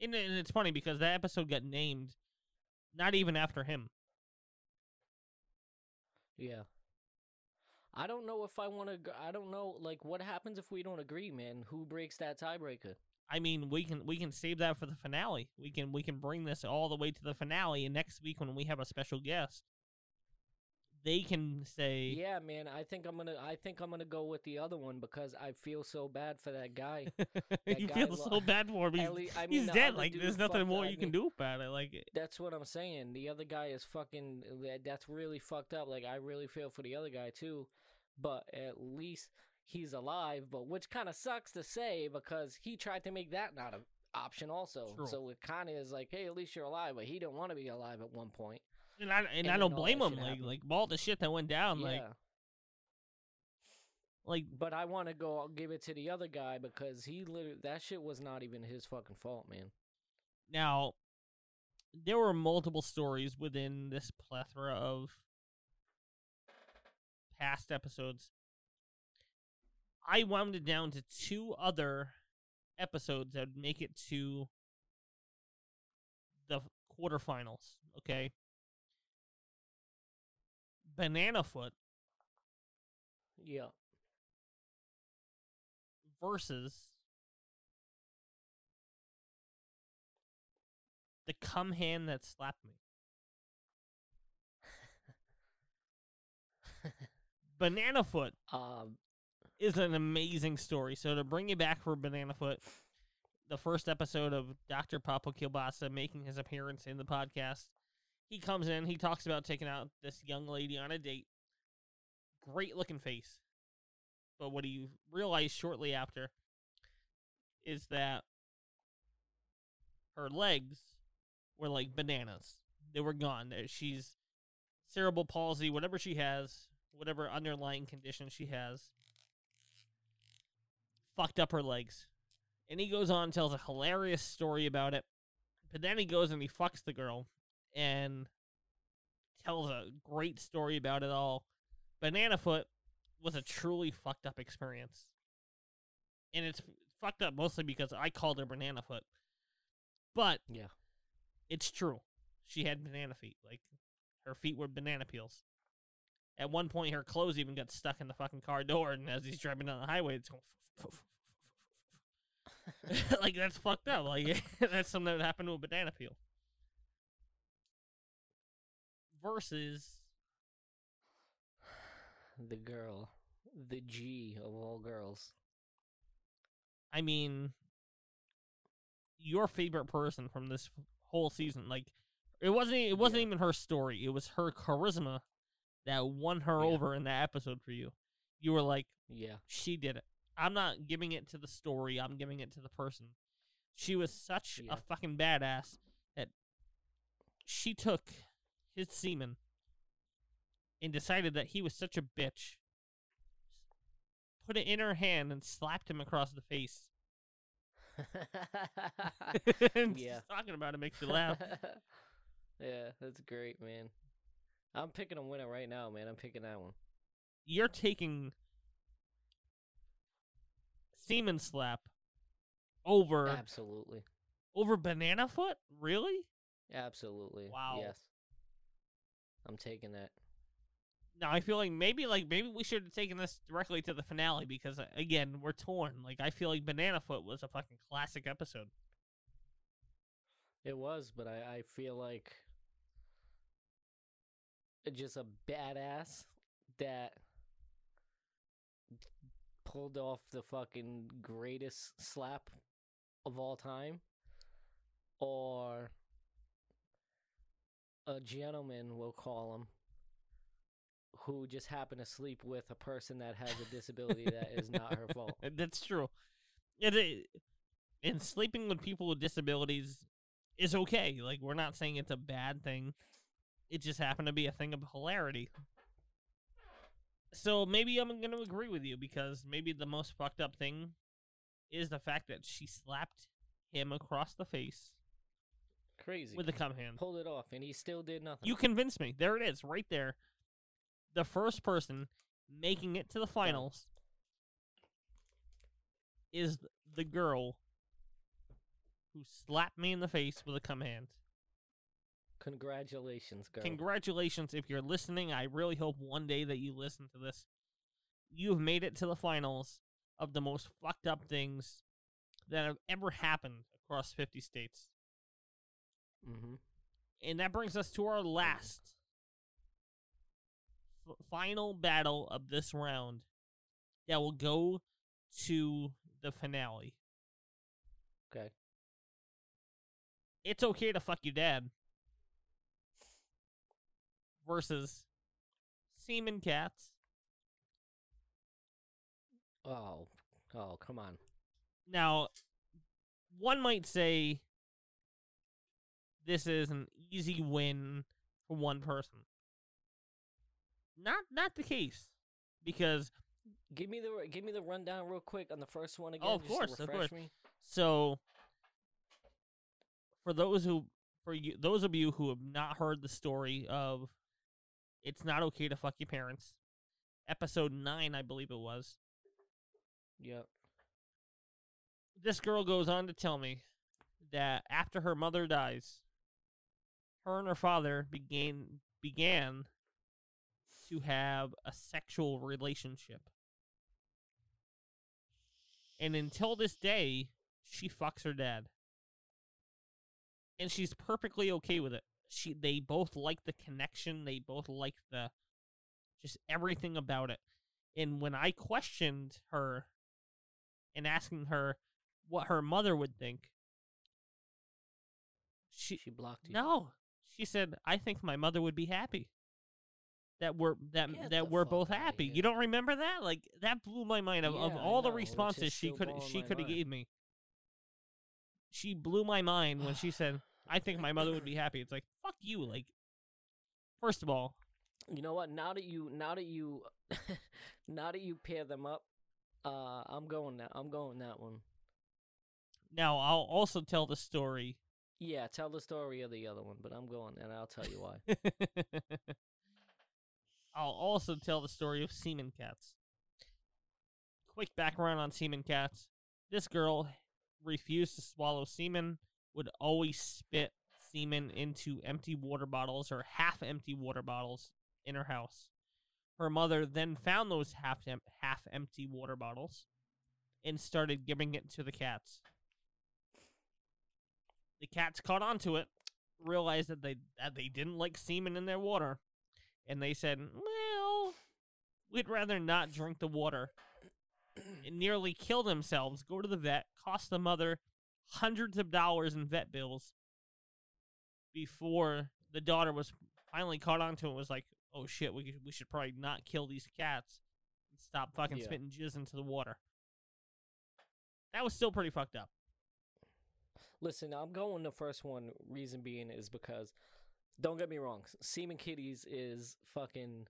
And, and it's funny because that episode got named not even after him. Yeah. I don't know if I want to. I don't know, like, what happens if we don't agree, man? Who breaks that tiebreaker? I mean, we can we can save that for the finale. We can we can bring this all the way to the finale, and next week when we have a special guest, they can say, Yeah, man. I think I'm gonna. I think I'm gonna go with the other one because I feel so bad for that guy. (laughs) you guy feel lo- so bad for him. He's, At lea- I mean, he's the dead. Like there's nothing more I you can mean, do about it. Like That's what I'm saying. The other guy is fucking. That's really fucked up. Like I really feel for the other guy too, but at least he's alive. But which kind of sucks to say because he tried to make that not an option also. True. So it kind of is like, hey, at least you're alive. But he didn't want to be alive at one point. And I and, And I don't blame him. Like like all the shit that went down. yeah. Like like But I want to go. I'll give it to the other guy because he literally that shit was not even his fucking fault, man. now, there were multiple stories within this plethora of past episodes. I wound it down to two other episodes that would make it to the quarterfinals. Okay. Banana Foot Yeah. versus the cum hand that slapped me. (laughs) Banana Foot um. is an amazing story. So to bring you back for Banana Foot, the first episode of Dr. Papa Kilbasa making his appearance in the podcast, he comes in, he talks about taking out this young lady on a date. Great looking face. But what he realized shortly after is that her legs were like bananas. They were gone. She's cerebral palsy, whatever she has, whatever underlying condition she has, fucked up her legs. And he goes on tells a hilarious story about it. But then he goes and he fucks the girl and tells a great story about it all. Banana Foot was a truly fucked up experience. And it's fucked up mostly because I called her Banana Foot. But Yeah. it's true. She had banana feet. Like her feet were banana peels. At one point, her clothes even got stuck in the fucking car door, and as he's driving down the highway, it's going. (laughs) like that's fucked up. Like (laughs) that's something that would happen to a banana peel. Versus, the girl, the G of all girls. I mean, your favorite person from this whole season. Like it wasn't. It wasn't Yeah. even her story. It was her charisma that won her Yeah. over in that episode for you. You were like, Yeah. she did it. I'm not giving it to the story. I'm giving it to the person. She was such Yeah. a fucking badass that she took his semen and decided that he was such a bitch. Put it in her hand and slapped him across the face. (laughs) and Yeah. just talking about it makes you laugh. (laughs) yeah, that's great, man. I'm picking a winner right now, man. I'm picking that one. You're taking semen slap over Absolutely. over banana foot? Really? Absolutely. Wow. Yes. I'm taking it. Now I feel like maybe like maybe we should have taken this directly to the finale because uh, again we're torn. Like I feel like Banana Foot was a fucking classic episode. It was, but I, I feel like just a badass that pulled off the fucking greatest slap of all time, or a gentleman, we'll call him, who just happened to sleep with a person that has a disability that is not her (laughs) fault. That's true. It, it, and sleeping with people with disabilities is okay. Like we're not saying it's a bad thing. It just happened to be a thing of hilarity. So maybe I'm going to agree with you because maybe the most fucked up thing is the fact that she slapped him across the face Crazy. with the cum hand. Pulled it off, and he still did nothing. You convinced me. There it is, right there. The first person making it to the finals is the girl who slapped me in the face with a cum hand. Congratulations, girl. Congratulations if you're listening. I really hope one day that you listen to this. You've made it to the finals of the most fucked up things that have ever happened across 50 states. Mm-hmm. And that brings us to our last f- final battle of this round that will go to the finale. Okay. It's okay to fuck your dad versus Semen Cats. Oh, oh, come on. Now, one might say this is an easy win for one person. Not not the case because Give me the give me the rundown real quick on the first one again. Oh, of course, of course. me. So, for those who, for you, those of you who have not heard the story of, it's not okay to fuck your parents, episode nine, I believe it was. Yep. This girl goes on to tell me that after her mother dies, her and her father began began to have a sexual relationship. And until this day, she fucks her dad. And she's perfectly okay with it. She they both like the connection, they both like the just everything about it. And when I questioned her and asking her what her mother would think, she She blocked you. no, she said, "I think my mother would be happy that we're that Get that we're both happy." You don't remember that? Like that blew my mind. Of, of Yeah, I all the know, responses she could she could have gave me, she blew my mind when she said, (sighs) "I think my mother would be happy." It's like fuck you. Like, first of all, You know what? Now that you now that you (laughs) now that you pair them up, uh, I'm going that I'm going that one. now I'll also tell the story. Yeah, tell the story of the other one, but I'm going and I'll tell you why. (laughs) I'll also tell the story of semen cats. Quick background on semen cats. This girl refused to swallow semen, would always spit semen into empty water bottles or half empty water bottles in her house. Her mother then found those half half empty water bottles and started giving it to the cats. The cats caught on to it, realized that they that they didn't like semen in their water, and they said, "Well, we'd rather not drink the water." (clears throat) and nearly kill themselves, go to the vet, cost the mother hundreds of dollars in vet bills before the daughter was finally caught on to it and was like, oh shit, we, we should probably not kill these cats and stop fucking Yeah. spitting jizz into the water. That was still pretty fucked up. Listen, I'm going the first one. Reason being is because, don't get me wrong, Semen Kitties is fucking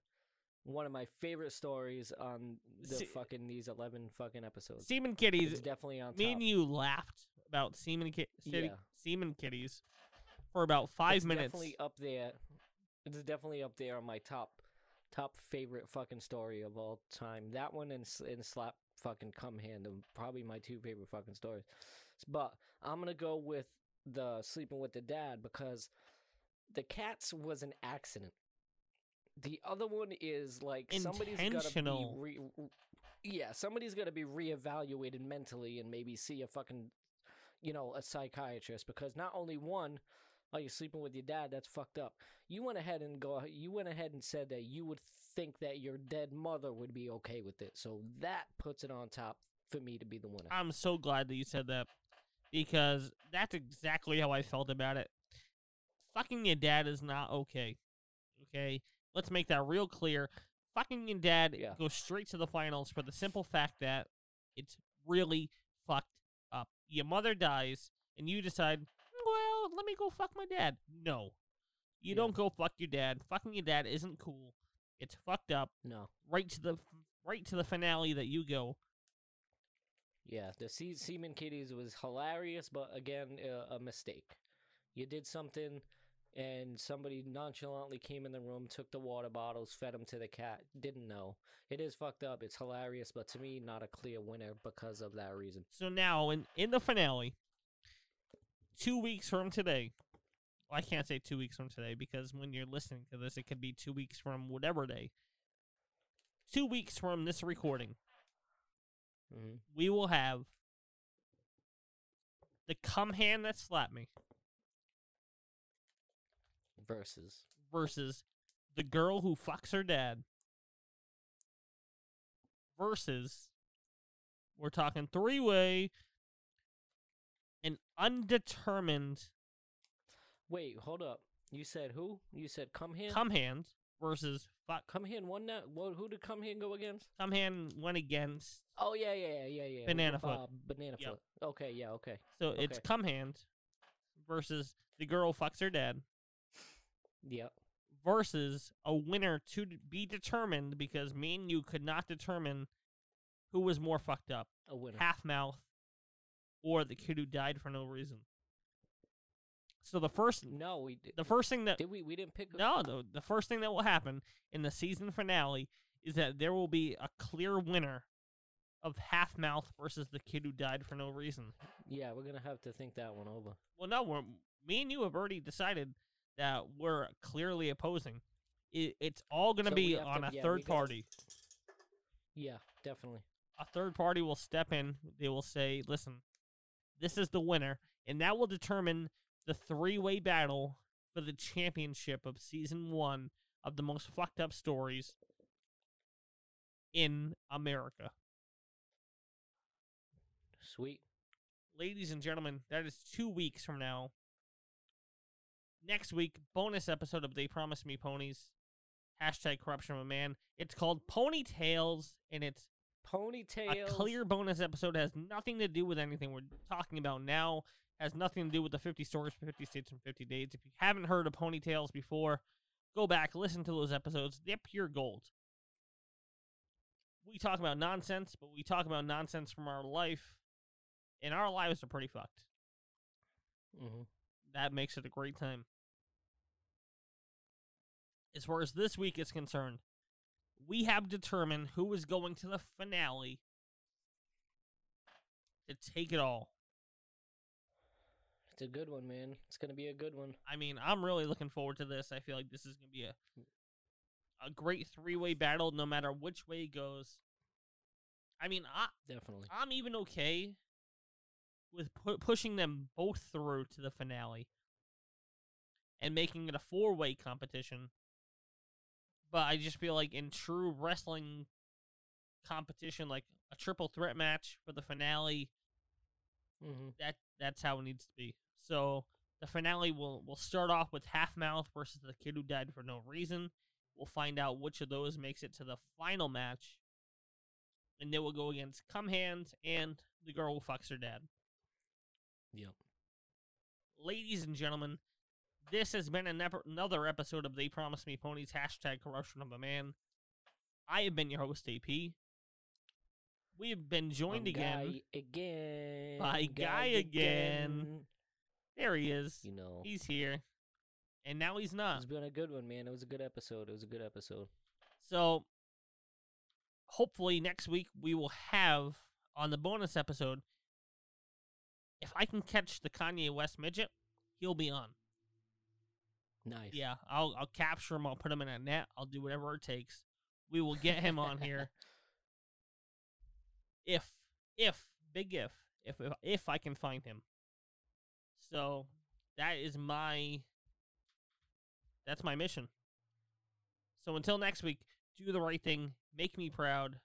one of my favorite stories on the Se- fucking these eleven fucking episodes. Semen kitties, It's definitely on top. me and you laughed about semen, ki- city, Yeah. semen kitties for about five it's minutes. Definitely up there. It's definitely up there on my top, top favorite fucking story of all time. That one and and Slap fucking Come Hand are probably my two favorite fucking stories. But I'm gonna go with the sleeping with the dad because the cats was an accident. The other one is like somebody's gotta be re- yeah, somebody's gotta be reevaluated mentally and maybe see a fucking, you know, a psychiatrist because not only one, oh, you're sleeping with your dad, that's fucked up. You went ahead and go, you went ahead and said that you would think that your dead mother would be okay with it, so that puts it on top for me to be the winner. I'm so glad that you said that because that's exactly how I felt about it. Fucking your dad is not okay. Okay? Let's make that real clear. Fucking your dad Yeah. goes straight to the finals for the simple fact that it's really fucked up. Your mother dies and you decide, well, let me go fuck my dad. No. You Yeah. don't go fuck your dad. Fucking your dad isn't cool. It's fucked up. No. Right to the right to the finale that you go. Yeah, the Se- Semen Kitties was hilarious, but again, uh, a mistake. You did something, and somebody nonchalantly came in the room, took the water bottles, fed them to the cat. Didn't know. It is fucked up. It's hilarious, but to me, not a clear winner because of that reason. So now in in the finale, two weeks from today. I can't say two weeks from today because when you're listening to this, it could be two weeks from whatever day. Two weeks from this recording, hmm we will have the come hand that slapped me Versus. versus the girl who fucks her dad versus we're talking three way an undetermined Wait, hold up. You said who? You said come here. come hand versus fuck Come here. One that. Who did come here go against? come hand went against Oh yeah, yeah, yeah, yeah. Banana Foot. Uh, banana Yep. foot. Okay, yeah, okay. so it's Okay. come hand versus the girl fucks her dad Yeah. versus a winner to be determined because me and you could not determine who was more fucked up A winner. half mouth or the kid who died for no reason so the first no, we did. the first thing that Did we? We didn't pick. no the, the first thing that will happen in the season finale is that there will be a clear winner of half mouth versus the kid who died for no reason Yeah, we're gonna have to think that one over. well no we're, me and you have already decided that we're clearly opposing it, it's all going to So be have to- on a yeah, third party. Yeah, definitely. A third party will step in. They will say, "Listen, this is the winner," and that will determine the three-way battle for the championship of season one of the most fucked up stories in America. Sweet. ladies and gentlemen, that is two weeks from now. Next week, bonus episode of They Promise Me Ponies. Hashtag corruption of a man. It's called Ponytails, and it's Ponytails. a clear bonus episode. Has nothing to do with anything we're talking about now. Has nothing to do with the 50 stories for 50 states in 50 days. If you haven't heard of Ponytails before, go back, listen to those episodes. They're pure gold. We talk about nonsense, but we talk about nonsense from our life, and our lives are pretty fucked. hmm That makes it a great time. As far as this week is concerned, we have determined who is going to the finale to take it all. It's a good one, man. It's gonna be a good one. I mean, I'm really looking forward to this. I feel like this is going to be a mm. a great three-way battle no matter which way it goes. I mean, I Definitely. I'm even okay with pu- pushing them both through to the finale and making it a four-way competition. But I just feel like in true wrestling competition, like a triple threat match for the finale, hmm that that's how it needs to be. So the finale will will start off with Half Mouth versus the kid who died for no reason. We'll find out which of those makes it to the final match, and then we'll go against Come Hands and the girl who fucks her dad. Yep. Ladies and gentlemen, this has been an ep- another episode of They Promise Me Ponies hashtag Corruption of a Man. I have been your host AP. We have been joined again. Guy again. by Guy again. There he is. You know. He's here. And now he's not. It's been a good one, man. It was a good episode. It was a good episode. So hopefully next week we will have on the bonus episode if I can catch the Kanye West midget, he'll be on. Nice. Yeah, I'll I'll capture him, I'll put him in a net, I'll do whatever it takes. We will get him on here (laughs) if if big if if if, if I can find him. So that is my that's my mission. So until next week, do the right thing, make me proud.